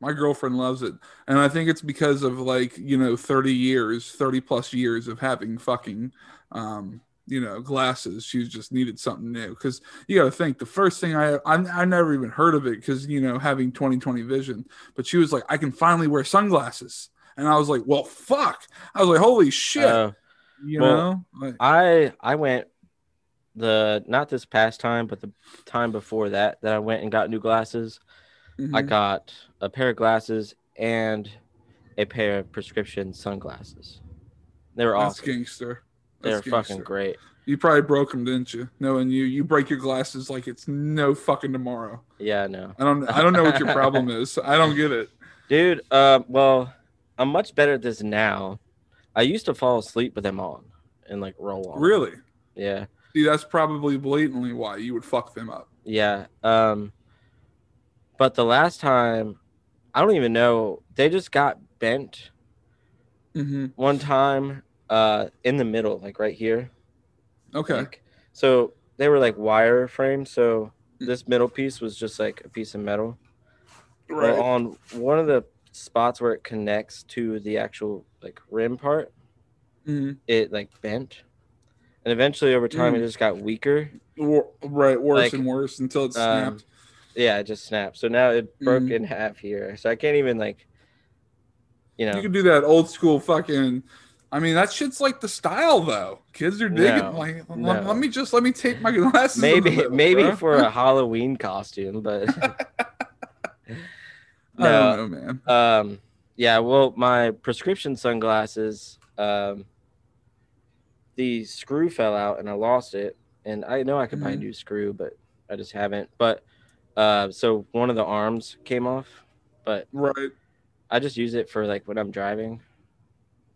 My girlfriend loves it. And I think it's because of like, you know, 30 years, 30 plus years of having fucking um, you know, glasses. She just needed something new because you got to think the first thing I, I I never even heard of it because you know having 2020 vision, but she was like, I can finally wear sunglasses, and I was like, well, fuck. I was like, holy shit, Uh, you well, know, like, I I went the not this past time, but the time before that that I went and got new glasses. I mhm. got a pair of glasses and a pair of prescription sunglasses. They were that's awesome. gangster. They're fucking great. You probably broke them, didn't you? Knowing you, you break your glasses like it's no fucking tomorrow. Yeah, no. I don't, I don't know what your problem is. I don't get it. Dude, uh, well, I'm much better at this now. I used to fall asleep with them on and like roll on. Really? Yeah. See, that's probably blatantly why you would fuck them up. Yeah. Um but the last time I don't even know, they just got bent hmm one time uh in the middle, like right here. Okay. Like, so they were like wire frame. so Mm. this middle piece was just like a piece of metal. Right. Well, on one of the spots where it connects to the actual like rim part, Mhm. it like bent. And eventually over time it Mm. just got weaker. Right. Worse Like, and worse until it Um, snapped. Yeah, it just snapped. So now it broke Mhm. in half here. So I can't even like you know You can do that old school fucking. I mean, that shit's like the style though. Kids are digging. No, like, let, no. let me just let me take my glasses. maybe middle, maybe bro. for a Halloween costume, but I no. don't know, man. Um, yeah, well, my prescription sunglasses, um, the screw fell out and I lost it. And I know I could buy a new screw, but I just haven't. But uh, so one of the arms came off, but Right. I just use it for like when I'm driving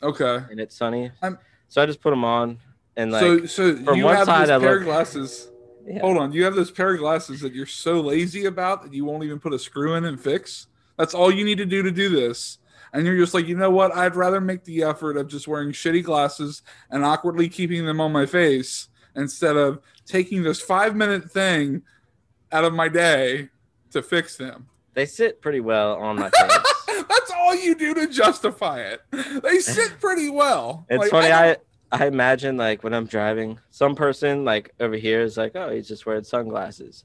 Okay. and it's sunny. I'm- so I just put them on and like, so so from you one have side this I pair of glasses. yeah. Hold on, you have this pair of glasses that you're so lazy about that you won't even put a screw in and fix. That's all you need to do to do this. And you're just like, you know what? I'd rather make the effort of just wearing shitty glasses and awkwardly keeping them on my face instead of taking this five minute thing out of my day to fix them. they sit pretty well on my face. That's all you do to justify it. They sit pretty well. It's Like, funny. I, I imagine like when I'm driving, some person like over here is like, "Oh, he's just wearing sunglasses,"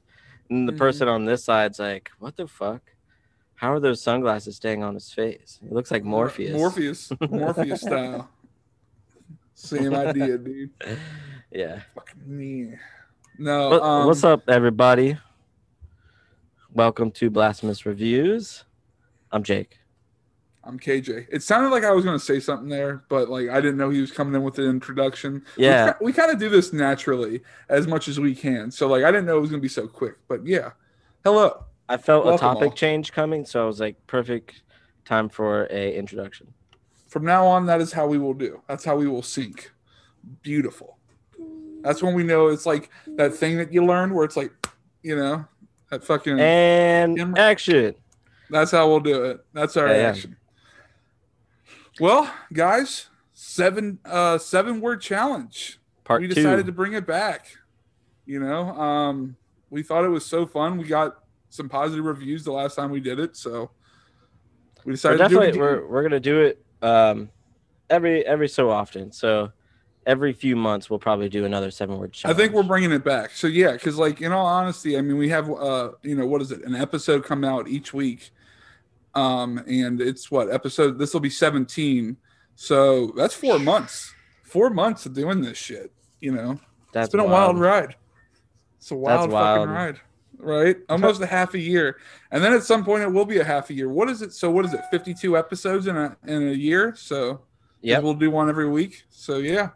and the Mhm. person on this side's like, "What the fuck? How are those sunglasses staying on his face? It looks like Morpheus." Morpheus. Morpheus style. Same idea, dude. Yeah. Fucking me. No. What- um, what's up, everybody? Welcome to Blasphemous Reviews. I'm Jake. I'm KJ. It sounded like I was going to say something there, but like I didn't know he was coming in with an introduction. Yeah. ki- we, kind of do this naturally as much as we can. So like I didn't know it was going to be so quick, but yeah. Hello. I felt Welcome a topic all. change coming, so I was like, perfect time for a introduction. From now on, that is how we will do. That's how we will sync. Beautiful. That's when we know it's like that thing that you learned where it's like, you know, that fucking. And Camera- action. That's how we'll do it. That's our Yeah, yeah. action. Well, guys, seven uh seven word challenge. Part we two. decided to bring it back. You know, um we thought it was so fun. We got some positive reviews the last time we did it, so we we're decided to do it definitely we're, we're gonna do it um every every so often so every few months we'll probably do another seven word show. I think we're bringing it back. So yeah, because like in all honesty, I mean, we have uh, you know, what is it? An episode come out each week, um, and it's what episode? This will be seventeen. So that's four months. Four months of doing this shit. You know, that's it's been a wild ride. It's a wild, wild. fucking ride, right? Almost a half a year, and then at some point it will be a half a year. What is it? So what is it? Fifty-two episodes in a in a year. So yeah, we'll do one every week. So yeah,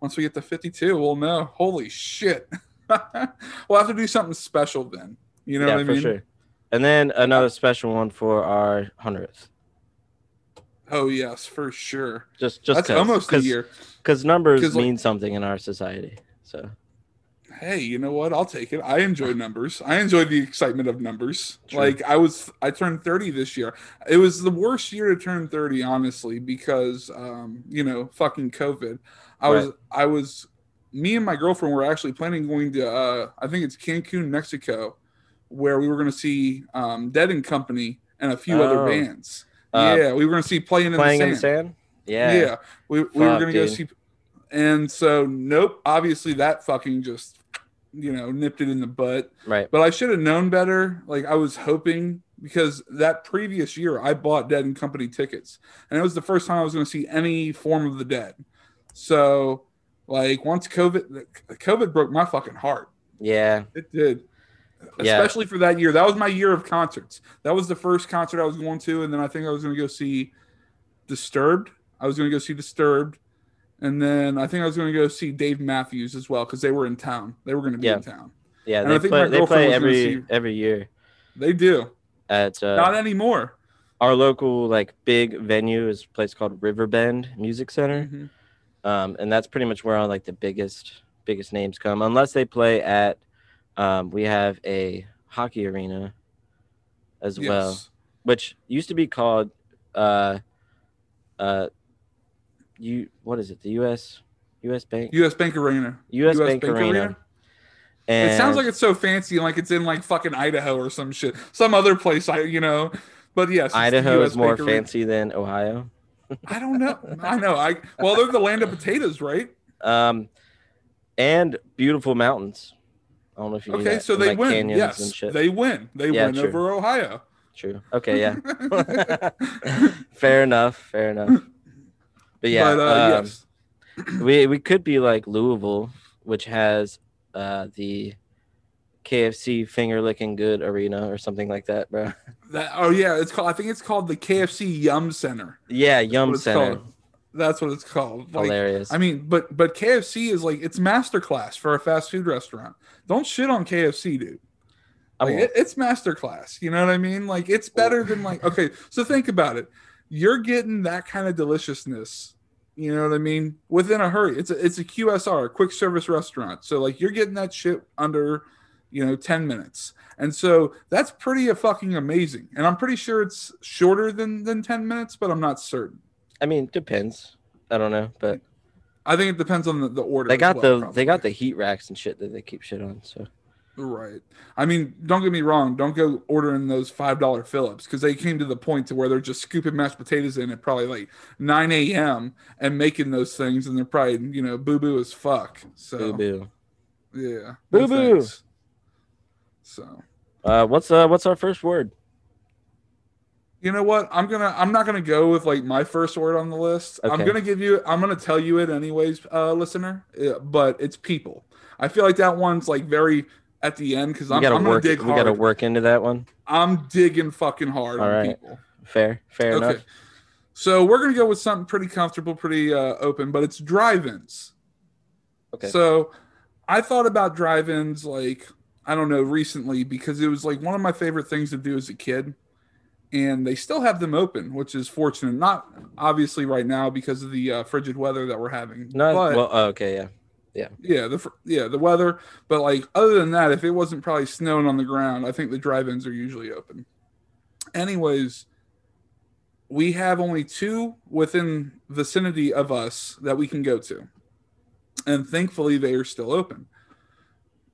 once we get to 52, we'll know. Holy shit. we'll have to do something special then. You know yeah what I for mean? sure and then another special one for our 100th Oh yes, for sure. just just That's almost a year. because numbers 'Cause, like- mean something in our society so Hey, you know what? I'll take it. I enjoy numbers. I enjoy the excitement of numbers. True. Like I was I turned 30 this year. It was the worst year to turn 30 honestly because um, you know, fucking COVID. I was I was me and my girlfriend were actually planning going to uh I think it's Cancun, Mexico where we were going to see um, Dead and Company and a few other Oh. bands. Uh, yeah, we were going to see Playing in Playing the in Sand. the sand. Yeah. Yeah, we, we were going to go see. And so, nope, obviously that fucking just, you know, nipped it in the butt. Right. But I should have known better. Like I was hoping because that previous year I bought Dead and Company tickets, and it was the first time I was going to see any form of the Dead. So, like once COVID, COVID broke my fucking heart. Yeah. It did. Yeah. Especially for that year. That was my year of concerts. That was the first concert I was going to, and then I think I was going to go see Disturbed. I was going to go see Disturbed, and then I think I was going to go see Dave Matthews as well because they were in town. They were going to be Yeah. in town. Yeah. And I They think play. my They girlfriend play every see- every year They do. at uh, Not anymore. our local like big venue is a place called Riverbend Music Center. Mhm. Um, and that's pretty much where all like the biggest biggest names come unless they play at um, we have a hockey arena as well which used to be called uh uh you what is it the us us bank U.S. Bank Arena. us, US bank, Bank arena, Arena? And it sounds like it's so fancy like it's in like fucking Idaho or some shit, some other place. I you know, but yes, idaho is more Arena. fancy than ohio I don't know. I know. I well, they're the land of potatoes, right? um and beautiful mountains i don't know if you Okay, so they like, win. Yes, they win. They Yeah, win true. over Ohio. true okay yeah fair enough fair enough but yeah but uh, um, yes, we we could be like louisville which has uh the kfc finger licking good arena or something like that bro that, oh yeah, it's called. I think it's called the KFC Yum Center. yeah yum what it's center called. That's what it's called. Like, hilarious I mean, but but KFC is like it's masterclass for a fast food restaurant. Don't shit on KFC, dude. I Like, it, it's masterclass. You know what I mean? Like it's better than like okay. So think about it. You're getting that kind of deliciousness. You know what I mean? Within a hurry. It's a it's a QSR, a quick service restaurant. So like you're getting that shit under, you know, ten minutes. And so that's pretty fucking amazing. And I'm pretty sure it's shorter than than ten minutes, but I'm not certain. I mean depends i don't know but I think it depends on the, the order. they got well, the they got the heat racks and shit that they keep shit on so Right. I mean, don't get me wrong. Don't go ordering those five dollar Fill Ups because they came to the point to where they're just scooping mashed potatoes in at probably like nine a.m. and making those things, and they're probably you know boo boo as fuck. So boo boo yeah, Boo boo. So uh what's uh what's our first word you know what? I'm gonna I'm not gonna go with like my first word on the list. I'm gonna give you I'm gonna tell you it anyways, uh, listener. uh, But it's people. I feel like that one's like very at the end because I'm, I'm gonna work dig we gotta work into that one I'm digging fucking hard All on right. people. fair fair Okay. enough So we're gonna go with something pretty comfortable, pretty uh, open, but it's drive-ins. okay So I thought about drive-ins like I don't know recently because it was like one of my favorite things to do as a kid, and they still have them open, which is fortunate. Not obviously right now because of the uh, frigid weather that we're having. no but well oh, okay yeah yeah, yeah, the fr- yeah the weather. But like other than that, if it wasn't probably snowing on the ground, I think the drive-ins are usually open. Anyways, we have only two within vicinity of us that we can go to, and thankfully they are still open.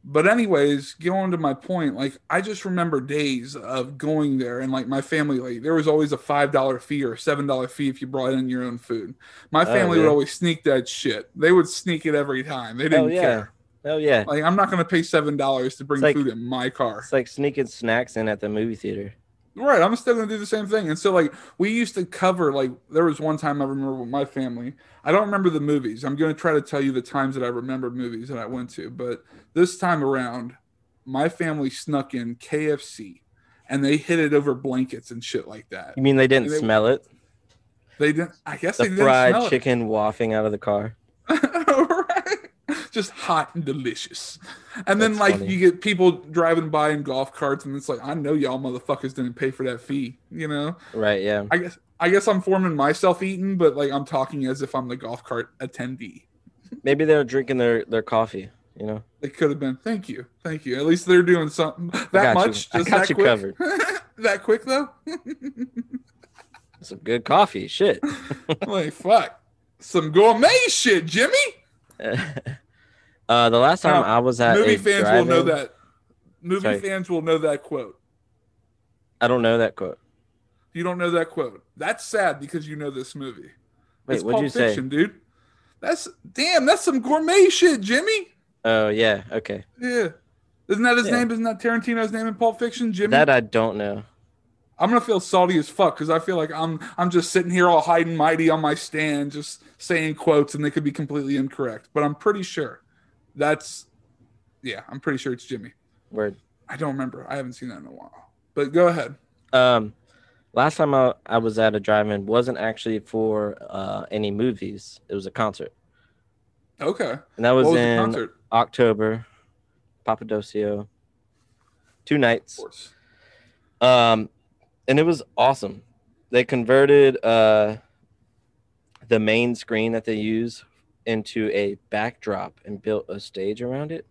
But anyways, going to my point, like I just remember days of going there and like my family, like there was always a five dollar fee or seven dollar fee if you brought in your own food. My Oh, family would always sneak that shit. They would sneak it every time. They oh, didn't yeah. care. oh yeah Like I'm not gonna pay seven dollars to bring like- food in my car. it's like sneaking snacks in at the movie theater Right, I'm still gonna do the same thing. And so like we used to cover like there was one time I remember with my family. I don't remember the movies. I'm gonna try to tell you the times that I remember movies that I went to, but this time around, my family snuck in KFC and they hid it over blankets and shit like that. you mean they didn't They- smell it They didn't I guess the they didn't smell fried it. chicken wafting out of the car? Just hot and delicious. And then like funny. you get people driving by in golf carts and it's like, I know y'all motherfuckers didn't pay for that fee, you know? right yeah I guess I guess I'm forming myself eating, but like I'm talking as if I'm the golf cart attendee. maybe they're drinking their their coffee you know It could have been. Thank you, thank you. At least they're doing something that you. much. I Just got that you quick. covered. that quick though. some good coffee shit like fuck, some gourmet shit, Jimmy. Uh the last time Now, i was at Movie fans will know that. movie Sorry. fans will know that quote. I don't know that quote. You don't know that quote. That's sad because you know this movie. Wait, it's what'd you Pulp say? Fiction, dude. That's damn. That's some gourmet shit, Jimmy. Oh yeah, okay. Yeah. Isn't that his Yeah. name? Isn't that Tarantino's name in Pulp Fiction, Jimmy? That I don't know. I'm gonna feel salty as fuck because I feel like I'm I'm just sitting here all high and mighty on my stand, just saying quotes, and they could be completely incorrect. But I'm pretty sure that's yeah, I'm pretty sure it's Jimmy. Word. I don't remember. I haven't seen that in a while. But go ahead. Um, last time I, I was at a drive-in wasn't actually for uh any movies. It was a concert, Okay. and that was, was in? October. Papadosio. Two nights. Of course. Um, and it was awesome. They converted uh the main screen that they use into a backdrop and built a stage around it.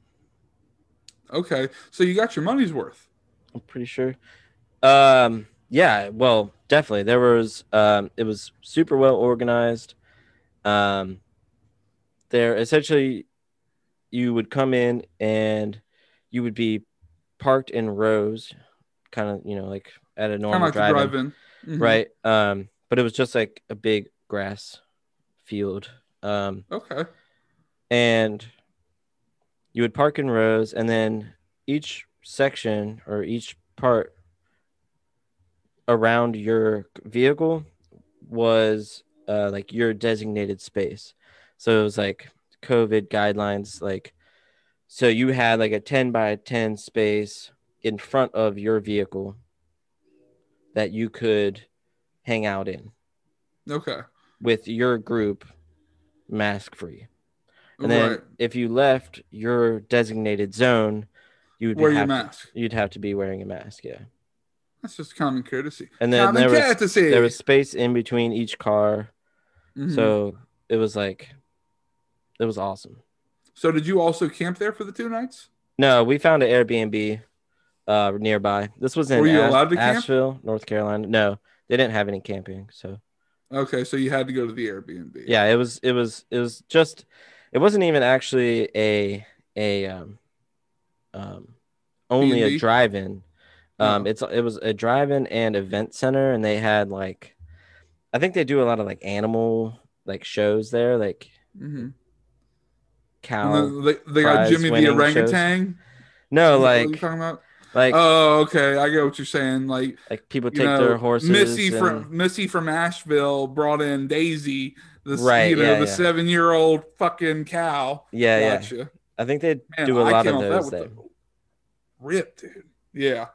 Okay. So you got your money's worth. I'm pretty sure. Um, yeah, well, definitely. There was um, it was super well organized. Um, there essentially, you would come in and you would be parked in rows, kind of you know like at a normal like drive-in, drive-in. Mhm. right? Um, but it was just like a big grass field. Um, Okay. and you would park in rows and then each section or each part around your vehicle was uh, like your designated space so it was like covid guidelines like so you had like a 10 by 10 space in front of your vehicle that you could hang out in Okay. with your group mask free and then right. if you left your designated zone, you would Wear your to- mask. you'd have to be wearing a mask, yeah. That's just common courtesy. And then common there was there was space in between each car, Mhm. so it was like it was awesome. So did you also camp there for the two nights? No, we found an Airbnb uh nearby. This was in Were you Ash- allowed to camp? Asheville, North Carolina. No, they didn't have any camping, so Okay, so you had to go to the Airbnb. yeah, it was it was it was just it wasn't even actually a a um um only a B&B? drive-in. Um it's it was a drive-in and event center and they had like I think they do a lot of like animal like shows there like mm-hmm. cow they, they got Jimmy the winning shows. orangutan. No Is that what you're like talking about. Like Oh, okay. I get what you're saying. Like like people take know, their horses Missy and- from Missy from Asheville brought in Daisy, the Right, you know yeah, the yeah. seven year old fucking cow. yeah yeah I think they do a I lot of that those there. the Rip, dude. Yeah.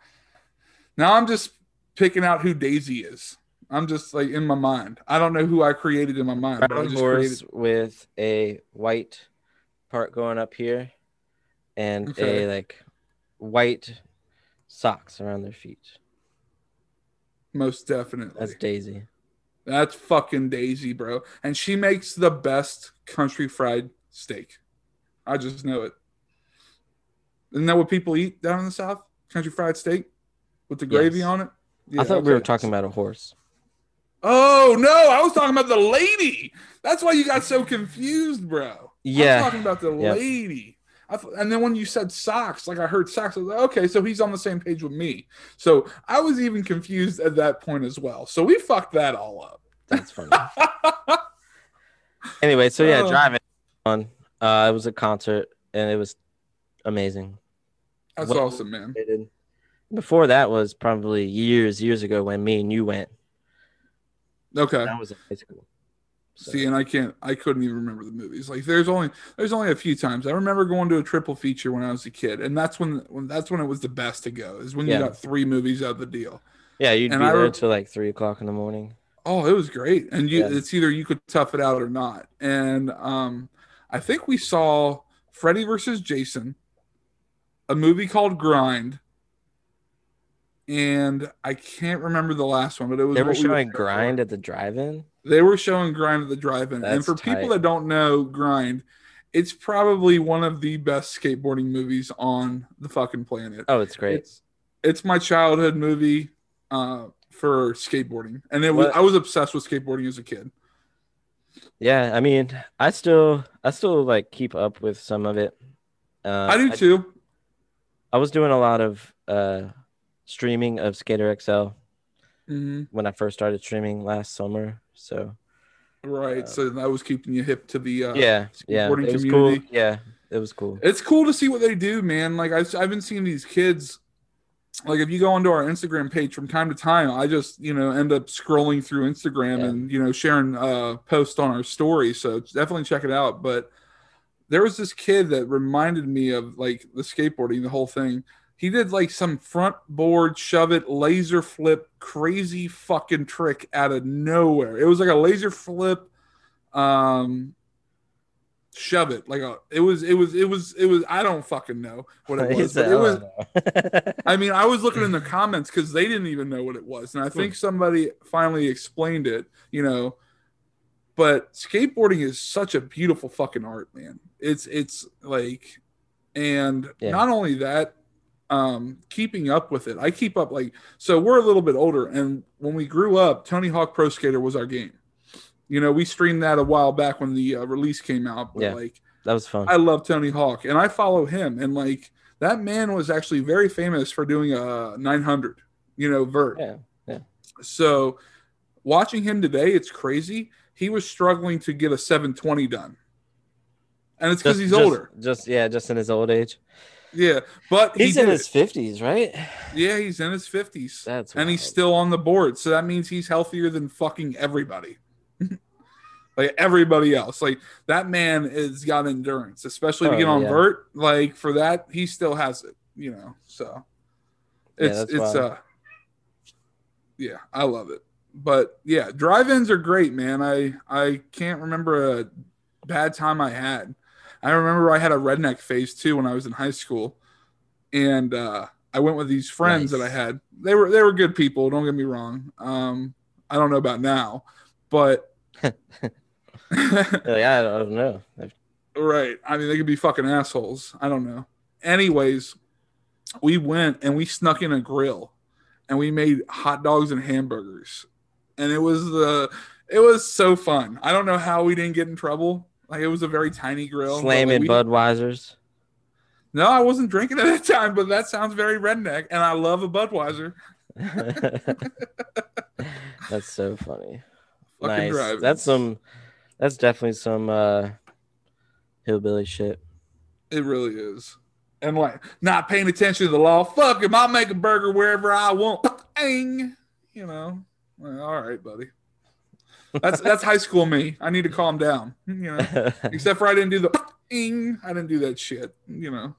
Now I'm just picking out who Daisy is. I'm just like in my mind. I don't know who I created in my mind, but I just horse created. with a white part going up here and Okay. a like white socks around their feet. Most definitely. That's Daisy. That's fucking Daisy, bro. And she makes the best country fried steak. I just know it. Isn't that what people eat down in the South? Country fried steak with the gravy Yes. on it? I thought we were talking about a horse. Oh, no. I was talking about the lady. That's why you got so confused, bro. I'm Yeah. talking about the Yeah. lady. I and then when you said socks, like I heard socks, I was like, okay, so he's on the same page with me. So I was even confused at that point as well. So we fucked that all up. That's funny. anyway, so yeah, Oh. driving on. Uh, it was a concert and it was amazing. That's Well- awesome, man. Before that was probably years, years ago when me and you went. Okay. That was in high school. So, See, and I can't, I couldn't even remember the movies. Like, there's only, there's only a few times I remember going to a triple feature when I was a kid, and that's when, when that's when it was the best to go. Is when Yeah. you got three movies out of the deal. yeah, you'd and be I there re- until like three o'clock in the morning. Oh, it was great, and you, Yeah. it's either you could tough it out or not. And um, I think we saw Freddy versus Jason, a movie called Grind, and I can't remember the last one, but it was They were we showing for. grind at the drive-in. They were showing Grind at the drive-in, and That's for people that don't know Grind, it's probably one of the best skateboarding movies on the fucking planet. Oh, it's great. It's it's my childhood movie uh, for skateboarding, and it was What- I was obsessed with skateboarding as a kid. Yeah, I mean, I still, I still like keep up with some of it. Uh, I do too. I was doing a lot of uh, streaming of Skater XL hmm when I first started streaming last summer. So Right. Uh, so that was keeping you hip to the uh, yeah, yeah, it was community. cool. Yeah, it was cool. It's cool to see what they do, man. Like I've, I've been seeing these kids. Like if you go onto our Instagram page from time to time, I just you know end up scrolling through Instagram Yeah. and you know sharing uh posts on our story. So definitely check it out. But there was this kid that reminded me of like the skateboarding, the whole thing. He did like some front board shove it laser flip crazy fucking trick out of nowhere. It was like a laser flip um shove it like a it was it was it was it was I don't fucking know what it was. But it "I was. I mean, I was looking in the comments because they didn't even know what it was, and I think somebody finally explained it. You know, but skateboarding is such a beautiful fucking art, man. It's it's like, and Yeah. not only that, um, keeping up with it. I keep up like so. We're a little bit older, and when we grew up, Tony Hawk Pro Skater was our game. You know, we streamed that a while back when the uh, release came out, but Yeah. like. that was fun. I love Tony Hawk, and I follow him. And like that man was actually very famous for doing a 900, you know, vert. yeah, yeah. So watching him today, it's crazy. He was struggling to get a 720 done, and it's because he's just- older. Just yeah, just in his old age. Yeah, but he He's in his fifties, right? yeah, he's in his 50s, That's and he's still on the board. So that means he's healthier than fucking everybody. like everybody else. Like that man has got endurance, especially to Oh, get on yeah. vert. Like for that, he still has it, you know. So it's that's it's wild. uh yeah, I love it. But yeah, drive-ins are great, man. I I can't remember a bad time I had. I remember I had a redneck phase too when I was in high school. And uh I went with these friends that I had. They were they were good people, don't get me wrong. Um I don't know about now, but Like, I don't know. Right. I mean, they could be fucking assholes. I don't know. Anyways, we went and we snuck in a grill and we made hot dogs and hamburgers. And it was the it was so fun. I don't know how we didn't get in trouble. Like it was a very tiny grill. Slamming like, Budweisers. No, I wasn't drinking at that time, but that sounds very redneck. And I love a Budweiser. That's so funny. Fucking nice. That's some. That's definitely some uh, hillbilly shit. It really is. And like not paying attention to the law. Fuck him. I'll make a burger wherever I want. Aing. You know. All right, buddy. That's that's high school me. I need to calm down. You know. Except for I didn't do the ing. I didn't do that shit. You know.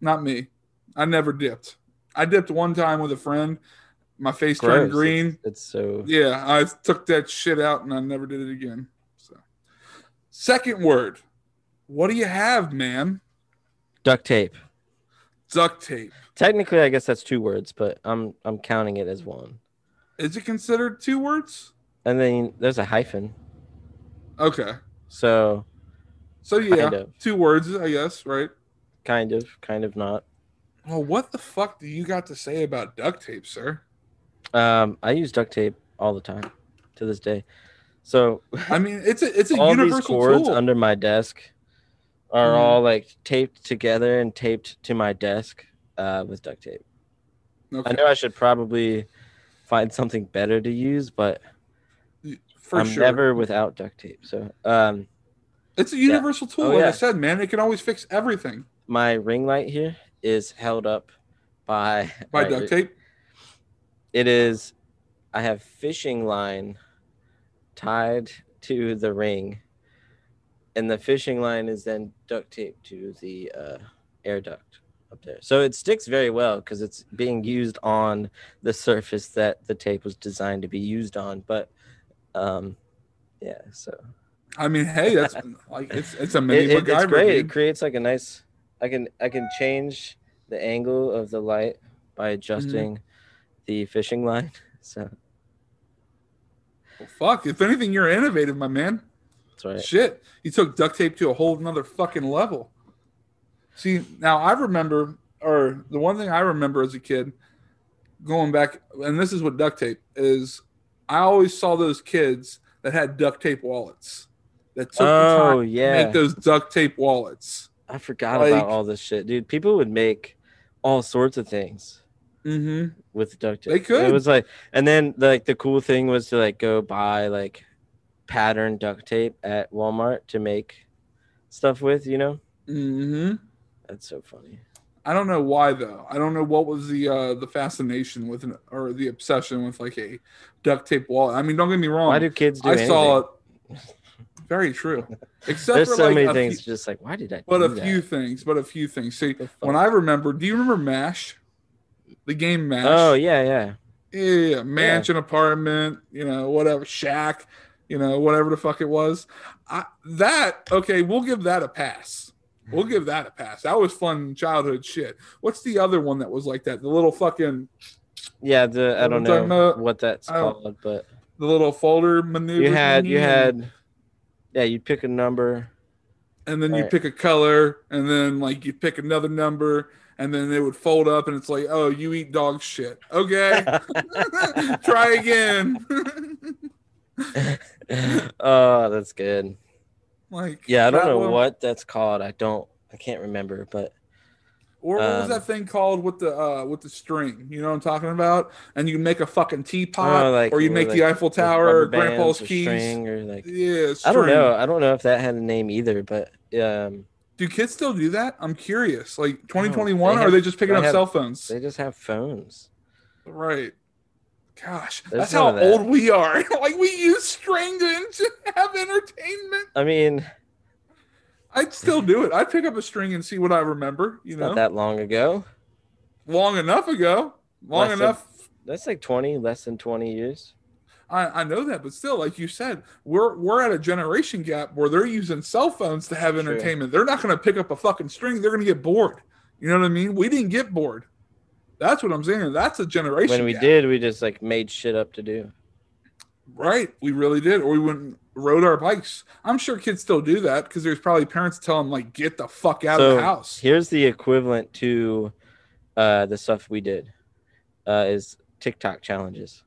Not me. I never dipped. I dipped one time with a friend. My face turned green. It's, it's so. Yeah, I took that shit out and I never did it again. So, second word. What do you have, man? Duct tape. Duct tape. Technically, I guess that's two words, but I'm I'm counting it as one. Is it considered two words? And then there's a hyphen. Okay. So So yeah, Kind of. two words, I guess, right? kind of, kind of not. Well, what the fuck do you got to say about duct tape, sir? Um, I use duct tape all the time to this day. So I mean, it's a it's a all these universal cords tool. under my desk are Mhm. all like taped together and taped to my desk uh, with duct tape. okay. I know I should probably find something better to use, but For I'm sure. never without duct tape. So um, It's a universal tool, Oh, like I said, man. It can always fix everything my ring light here is held up by by duct tape. It is. I have fishing line tied to the ring, and the fishing line is then duct taped to the uh, air duct up there. So it sticks very well because it's being used on the surface that the tape was designed to be used on. But um, yeah, so I mean, hey, that's like it's it's a it, mini it- it's MacGyver. great. It creates like a nice. I can I can change the angle of the light by adjusting the fishing line. So Well, fuck. If anything, you're innovative, my man. that's right. Shit, you took duct tape to a whole another fucking level. See, now I remember, or the one thing I remember as a kid, going back, and this is what duct tape is. I always saw those kids that had duct tape wallets that took the Oh time to make those duct tape wallets. I forgot like- about all this shit, dude. People would make all sorts of things Mm-hmm. with duct tape. They could. It was like, and then like the cool thing was to like go buy like pattern duct tape at Walmart to make stuff with. You know, Mm-hmm. that's so funny. I don't know why though. I don't know what was the uh the fascination with an, or the obsession with like a duct tape wall. I mean, don't get me wrong. Why do kids do I anything? saw it. Very true. Except There's for so like many things. few- just like, why did I? but a that? few things. But a few things. See, when? I remember, do you remember Mash? The game Mash. Oh yeah, yeah. Yeah, yeah, yeah. mansion, apartment, you know, whatever, shack, you know, whatever the fuck it was. I, that okay, we'll give that a pass. We'll give that a pass. That was fun childhood shit. What's the other one that was like that? The little fucking Yeah, the I don't know about- what that's called, but the little folder maneuver. you had you had yeah, you pick a number. and then you right. pick a color, and then like you pick another number, and then they would fold up, and it's like, oh, you eat dog shit. Okay, try again. oh, that's good. Like Yeah, I don't know one- what that's called. I don't I can't remember, but Or what was Um, that thing called with the uh with the string? You know what I'm talking about? And you make a fucking teapot, Oh, like- or you make like the Eiffel Tower, or Grandpa's or keys. string or like Yeah, I don't know. I don't know if that had a name either, but um Do kids still do that? I'm curious. Like 2021, they or are they just picking they up have- cell phones? they just have phones. Right. Gosh, There's that's how that. old we are. like we use string to, have entertainment. I mean, I'd still do it. I'd pick up a string and see what I remember. You know, not that long ago. long enough ago. Long Less than- enough. That's like 20, less than 20 years. I, I know that, but still, like you said, we're we're at a generation gap where they're using cell phones to have True. entertainment. They're not going to pick up a fucking string. They're going to get bored. You know what I mean? We didn't get bored. That's what I'm saying. That's a generation. When we gap. did, we just like made shit up to do. right? We really did. Or we went and rode our bikes. I'm sure kids still do that because there's probably parents tell them like, get the fuck out of the house. Here's the equivalent to uh, the stuff we did uh, is TikTok challenges.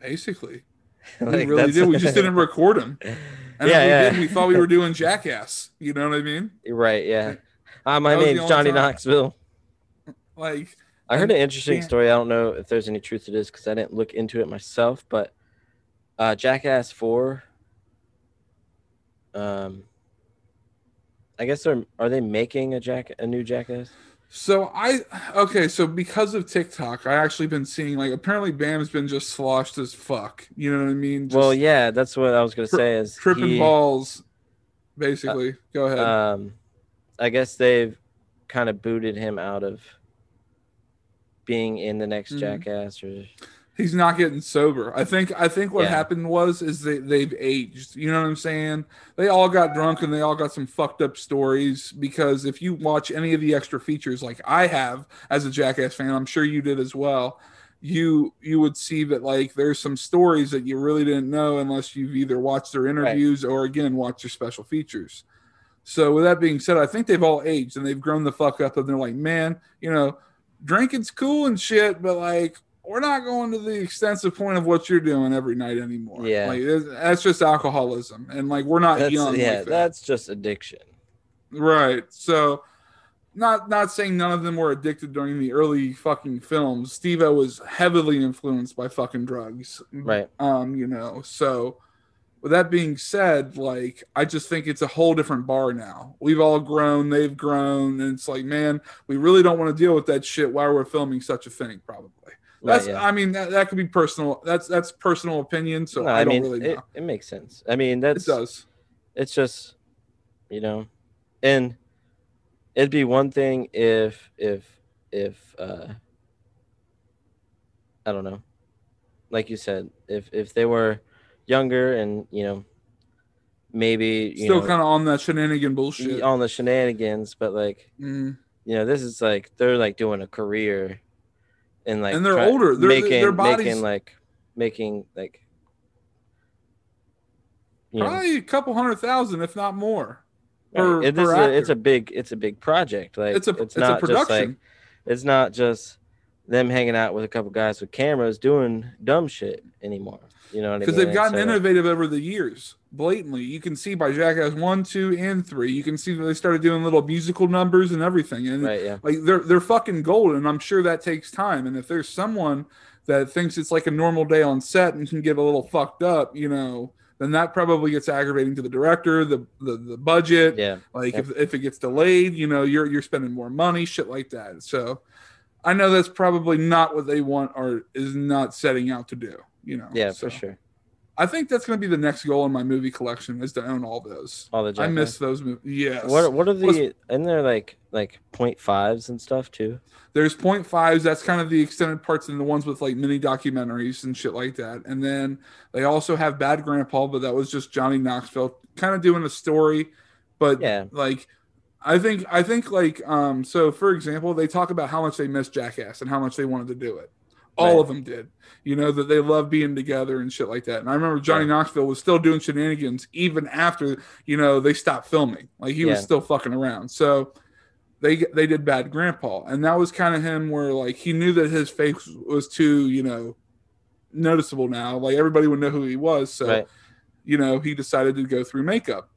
Basically, Like, we really did. We just didn't record them. And Yeah, we yeah. did, we thought we were doing Jackass. You know what I mean? right, yeah. Hi, my That was name's Johnny time- Knoxville. Like, I heard an interesting yeah. story. I don't know if there's any truth to this because I didn't look into it myself, but uh, Jackass 4. Um, I guess they're are they making a jack a new Jackass? So I okay, so because of TikTok, I actually been seeing like apparently Bam's been just sloshed as fuck. You know what I mean? Just well, yeah, that's what I was gonna tri- say. Is tripping he- balls. Basically, go ahead. um i guess they've kind of booted him out of being in the next Mhm. jackass or He's not getting sober. I think. I think what Yeah. happened was is they they've aged. You know what I'm saying? They all got drunk and they all got some fucked up stories. Because if you watch any of the extra features, like I have as a Jackass fan, I'm sure you did as well. You you would see that like there's some stories that you really didn't know unless you've either watched their interviews or again watched their special features. So with that being said, I think they've all aged and they've grown the fuck up and they're like, man, you know, drinking's cool and shit, but like we're not going to the extensive point of what you're doing every night anymore. Yeah. like that's just alcoholism, and like we're not that's young. yeah like that. that's just addiction right. So, not not saying none of them were addicted during the early fucking films. Steve-O was heavily influenced by fucking drugs. right Um, you know, so with that being said, like I just think it's a whole different bar now. We've all grown, they've grown, and it's like, man, we really don't want to deal with that shit while we're filming such a thing, probably. That's right, yeah. I mean, that, that could be personal. That's that's personal opinion, so No, I, don't mean really it, it makes sense i mean It, that's does. it's just you know and it'd be one thing if if if uh i don't know like you said if if they were younger and you know maybe you Still kind of on that shenanigan bullshit. on the shenanigans but like Mm. you know this is like they're like doing a career and like And they're try- older. Their- making their bodies- making like making like you know, Probably a couple hundred thousand, if not more. right. per- It- per is a, it's a big it's a big project like It's a it's it's, a not just production. like it's not just them hanging out with a couple guys with cameras doing dumb shit anymore. You know what I mean? because they've gotten So, innovative over the years blatantly you can see by jackass 1 2 and 3 you can see that they started doing little musical numbers and everything and right, yeah. like they're they're fucking gold and i'm sure that takes time and if there's someone that thinks it's like a normal day on set and can get a little fucked up you know then that probably gets aggravating to the director the the, the budget Yeah. like Yeah. if, if it gets delayed you know you're you're spending more money shit like that so i know that's probably not what they want or is not setting out to do you know Yeah, So for sure. i think that's going to be the next goal in my movie collection is to own all those All the i miss those movies yes What what are the and they're like like point fives and stuff too? there's point fives that's kind of the extended parts and the ones with like mini documentaries and shit like that and then they also have bad grandpa but that was just johnny knoxville kind of doing a story but Yeah. like i think i think like um so for example they talk about how much they miss jackass and how much they wanted to do it all Right. of them did. You know that they love being together and shit like that. And i remember johnny Yeah. knoxville was still doing shenanigans even after you know they stopped filming. Like he was still fucking around. So they they did bad grandpa. And that was kind of him where like he knew that his face was too you know noticeable now. Like everybody would know who he was. So right. you know he decided to go through makeup.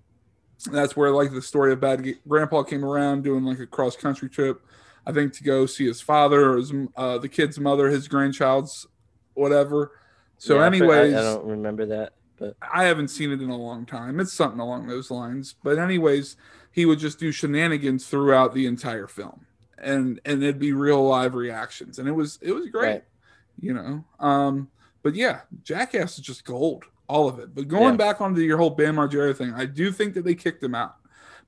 And that's where like the story of bad grandpa came around doing like a cross country trip i think to go see his father or his, uh, the kid's mother his grandchild's whatever so Yeah, for- I- anyways I, don't remember that, but I haven't seen it in a long time. It's something along those lines. But anyways, he would just do shenanigans throughout the entire film. And and it'd be real live reactions. And it was it was great. Right. You know. Um but yeah, Jackass is just gold. All of it. But going Yeah. back onto your whole Bam Margera thing, I do think that they kicked him out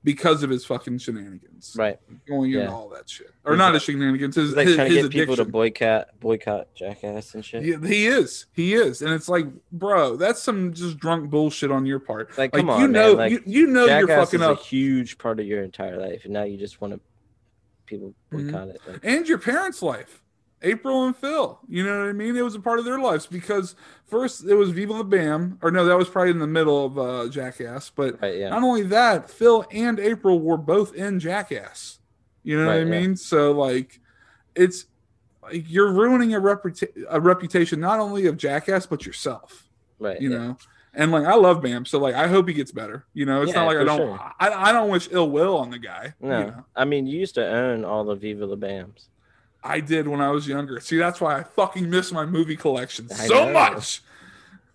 because of his fucking shenanigans. right. Going into all that shit. Or He's not like- his shenanigans, his, He's like his, trying to get people to boycott boycott Jackass and shit. Yeah, he is. He is. And it's like, bro, that's some just drunk bullshit on your part. Like, Like come on, you know, man. Like, you, you know you're fucking is up, a huge part of your entire life, and now you just want to people Mhm. boycott it. Like, and your parents' life. April and Phil, you know what I mean? It was a part of their lives because first it was Viva La Bam, or no, that was probably in the middle of uh, Jackass. But right? Yeah. not only that, Phil and April were both in Jackass. You know what I Right, yeah. mean? So like, it's like you're ruining a, reputa- a reputation not only of Jackass but yourself. Right. you yeah. know and like i love bam so like i hope he gets better you know it's not like i don't sure. I, I don't wish ill will on the guy No, you know? I mean you used to own all the Viva La Bams. I did when i was younger. See that's why i fucking miss my movie collection I so know. much.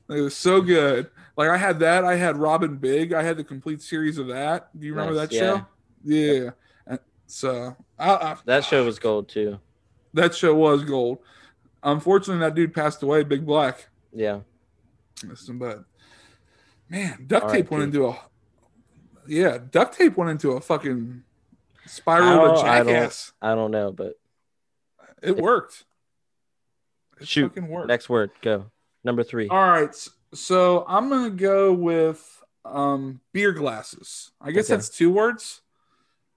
It was so good. Like i had that i had Rob and Big i had the complete series of that. Do you remember Nice, that show? Yeah. And so I, I, That show was gold too. that show was gold. Unfortunately that dude passed away big black. Yeah. Listen, but man, duct tape went into a yeah, duct tape went into a fucking spiral of I don't- jackass. I don't know, but It worked. It Shoot, worked. next word, go. Number three. All right, so I'm gonna go with um beer glasses. I guess Okay. that's two words,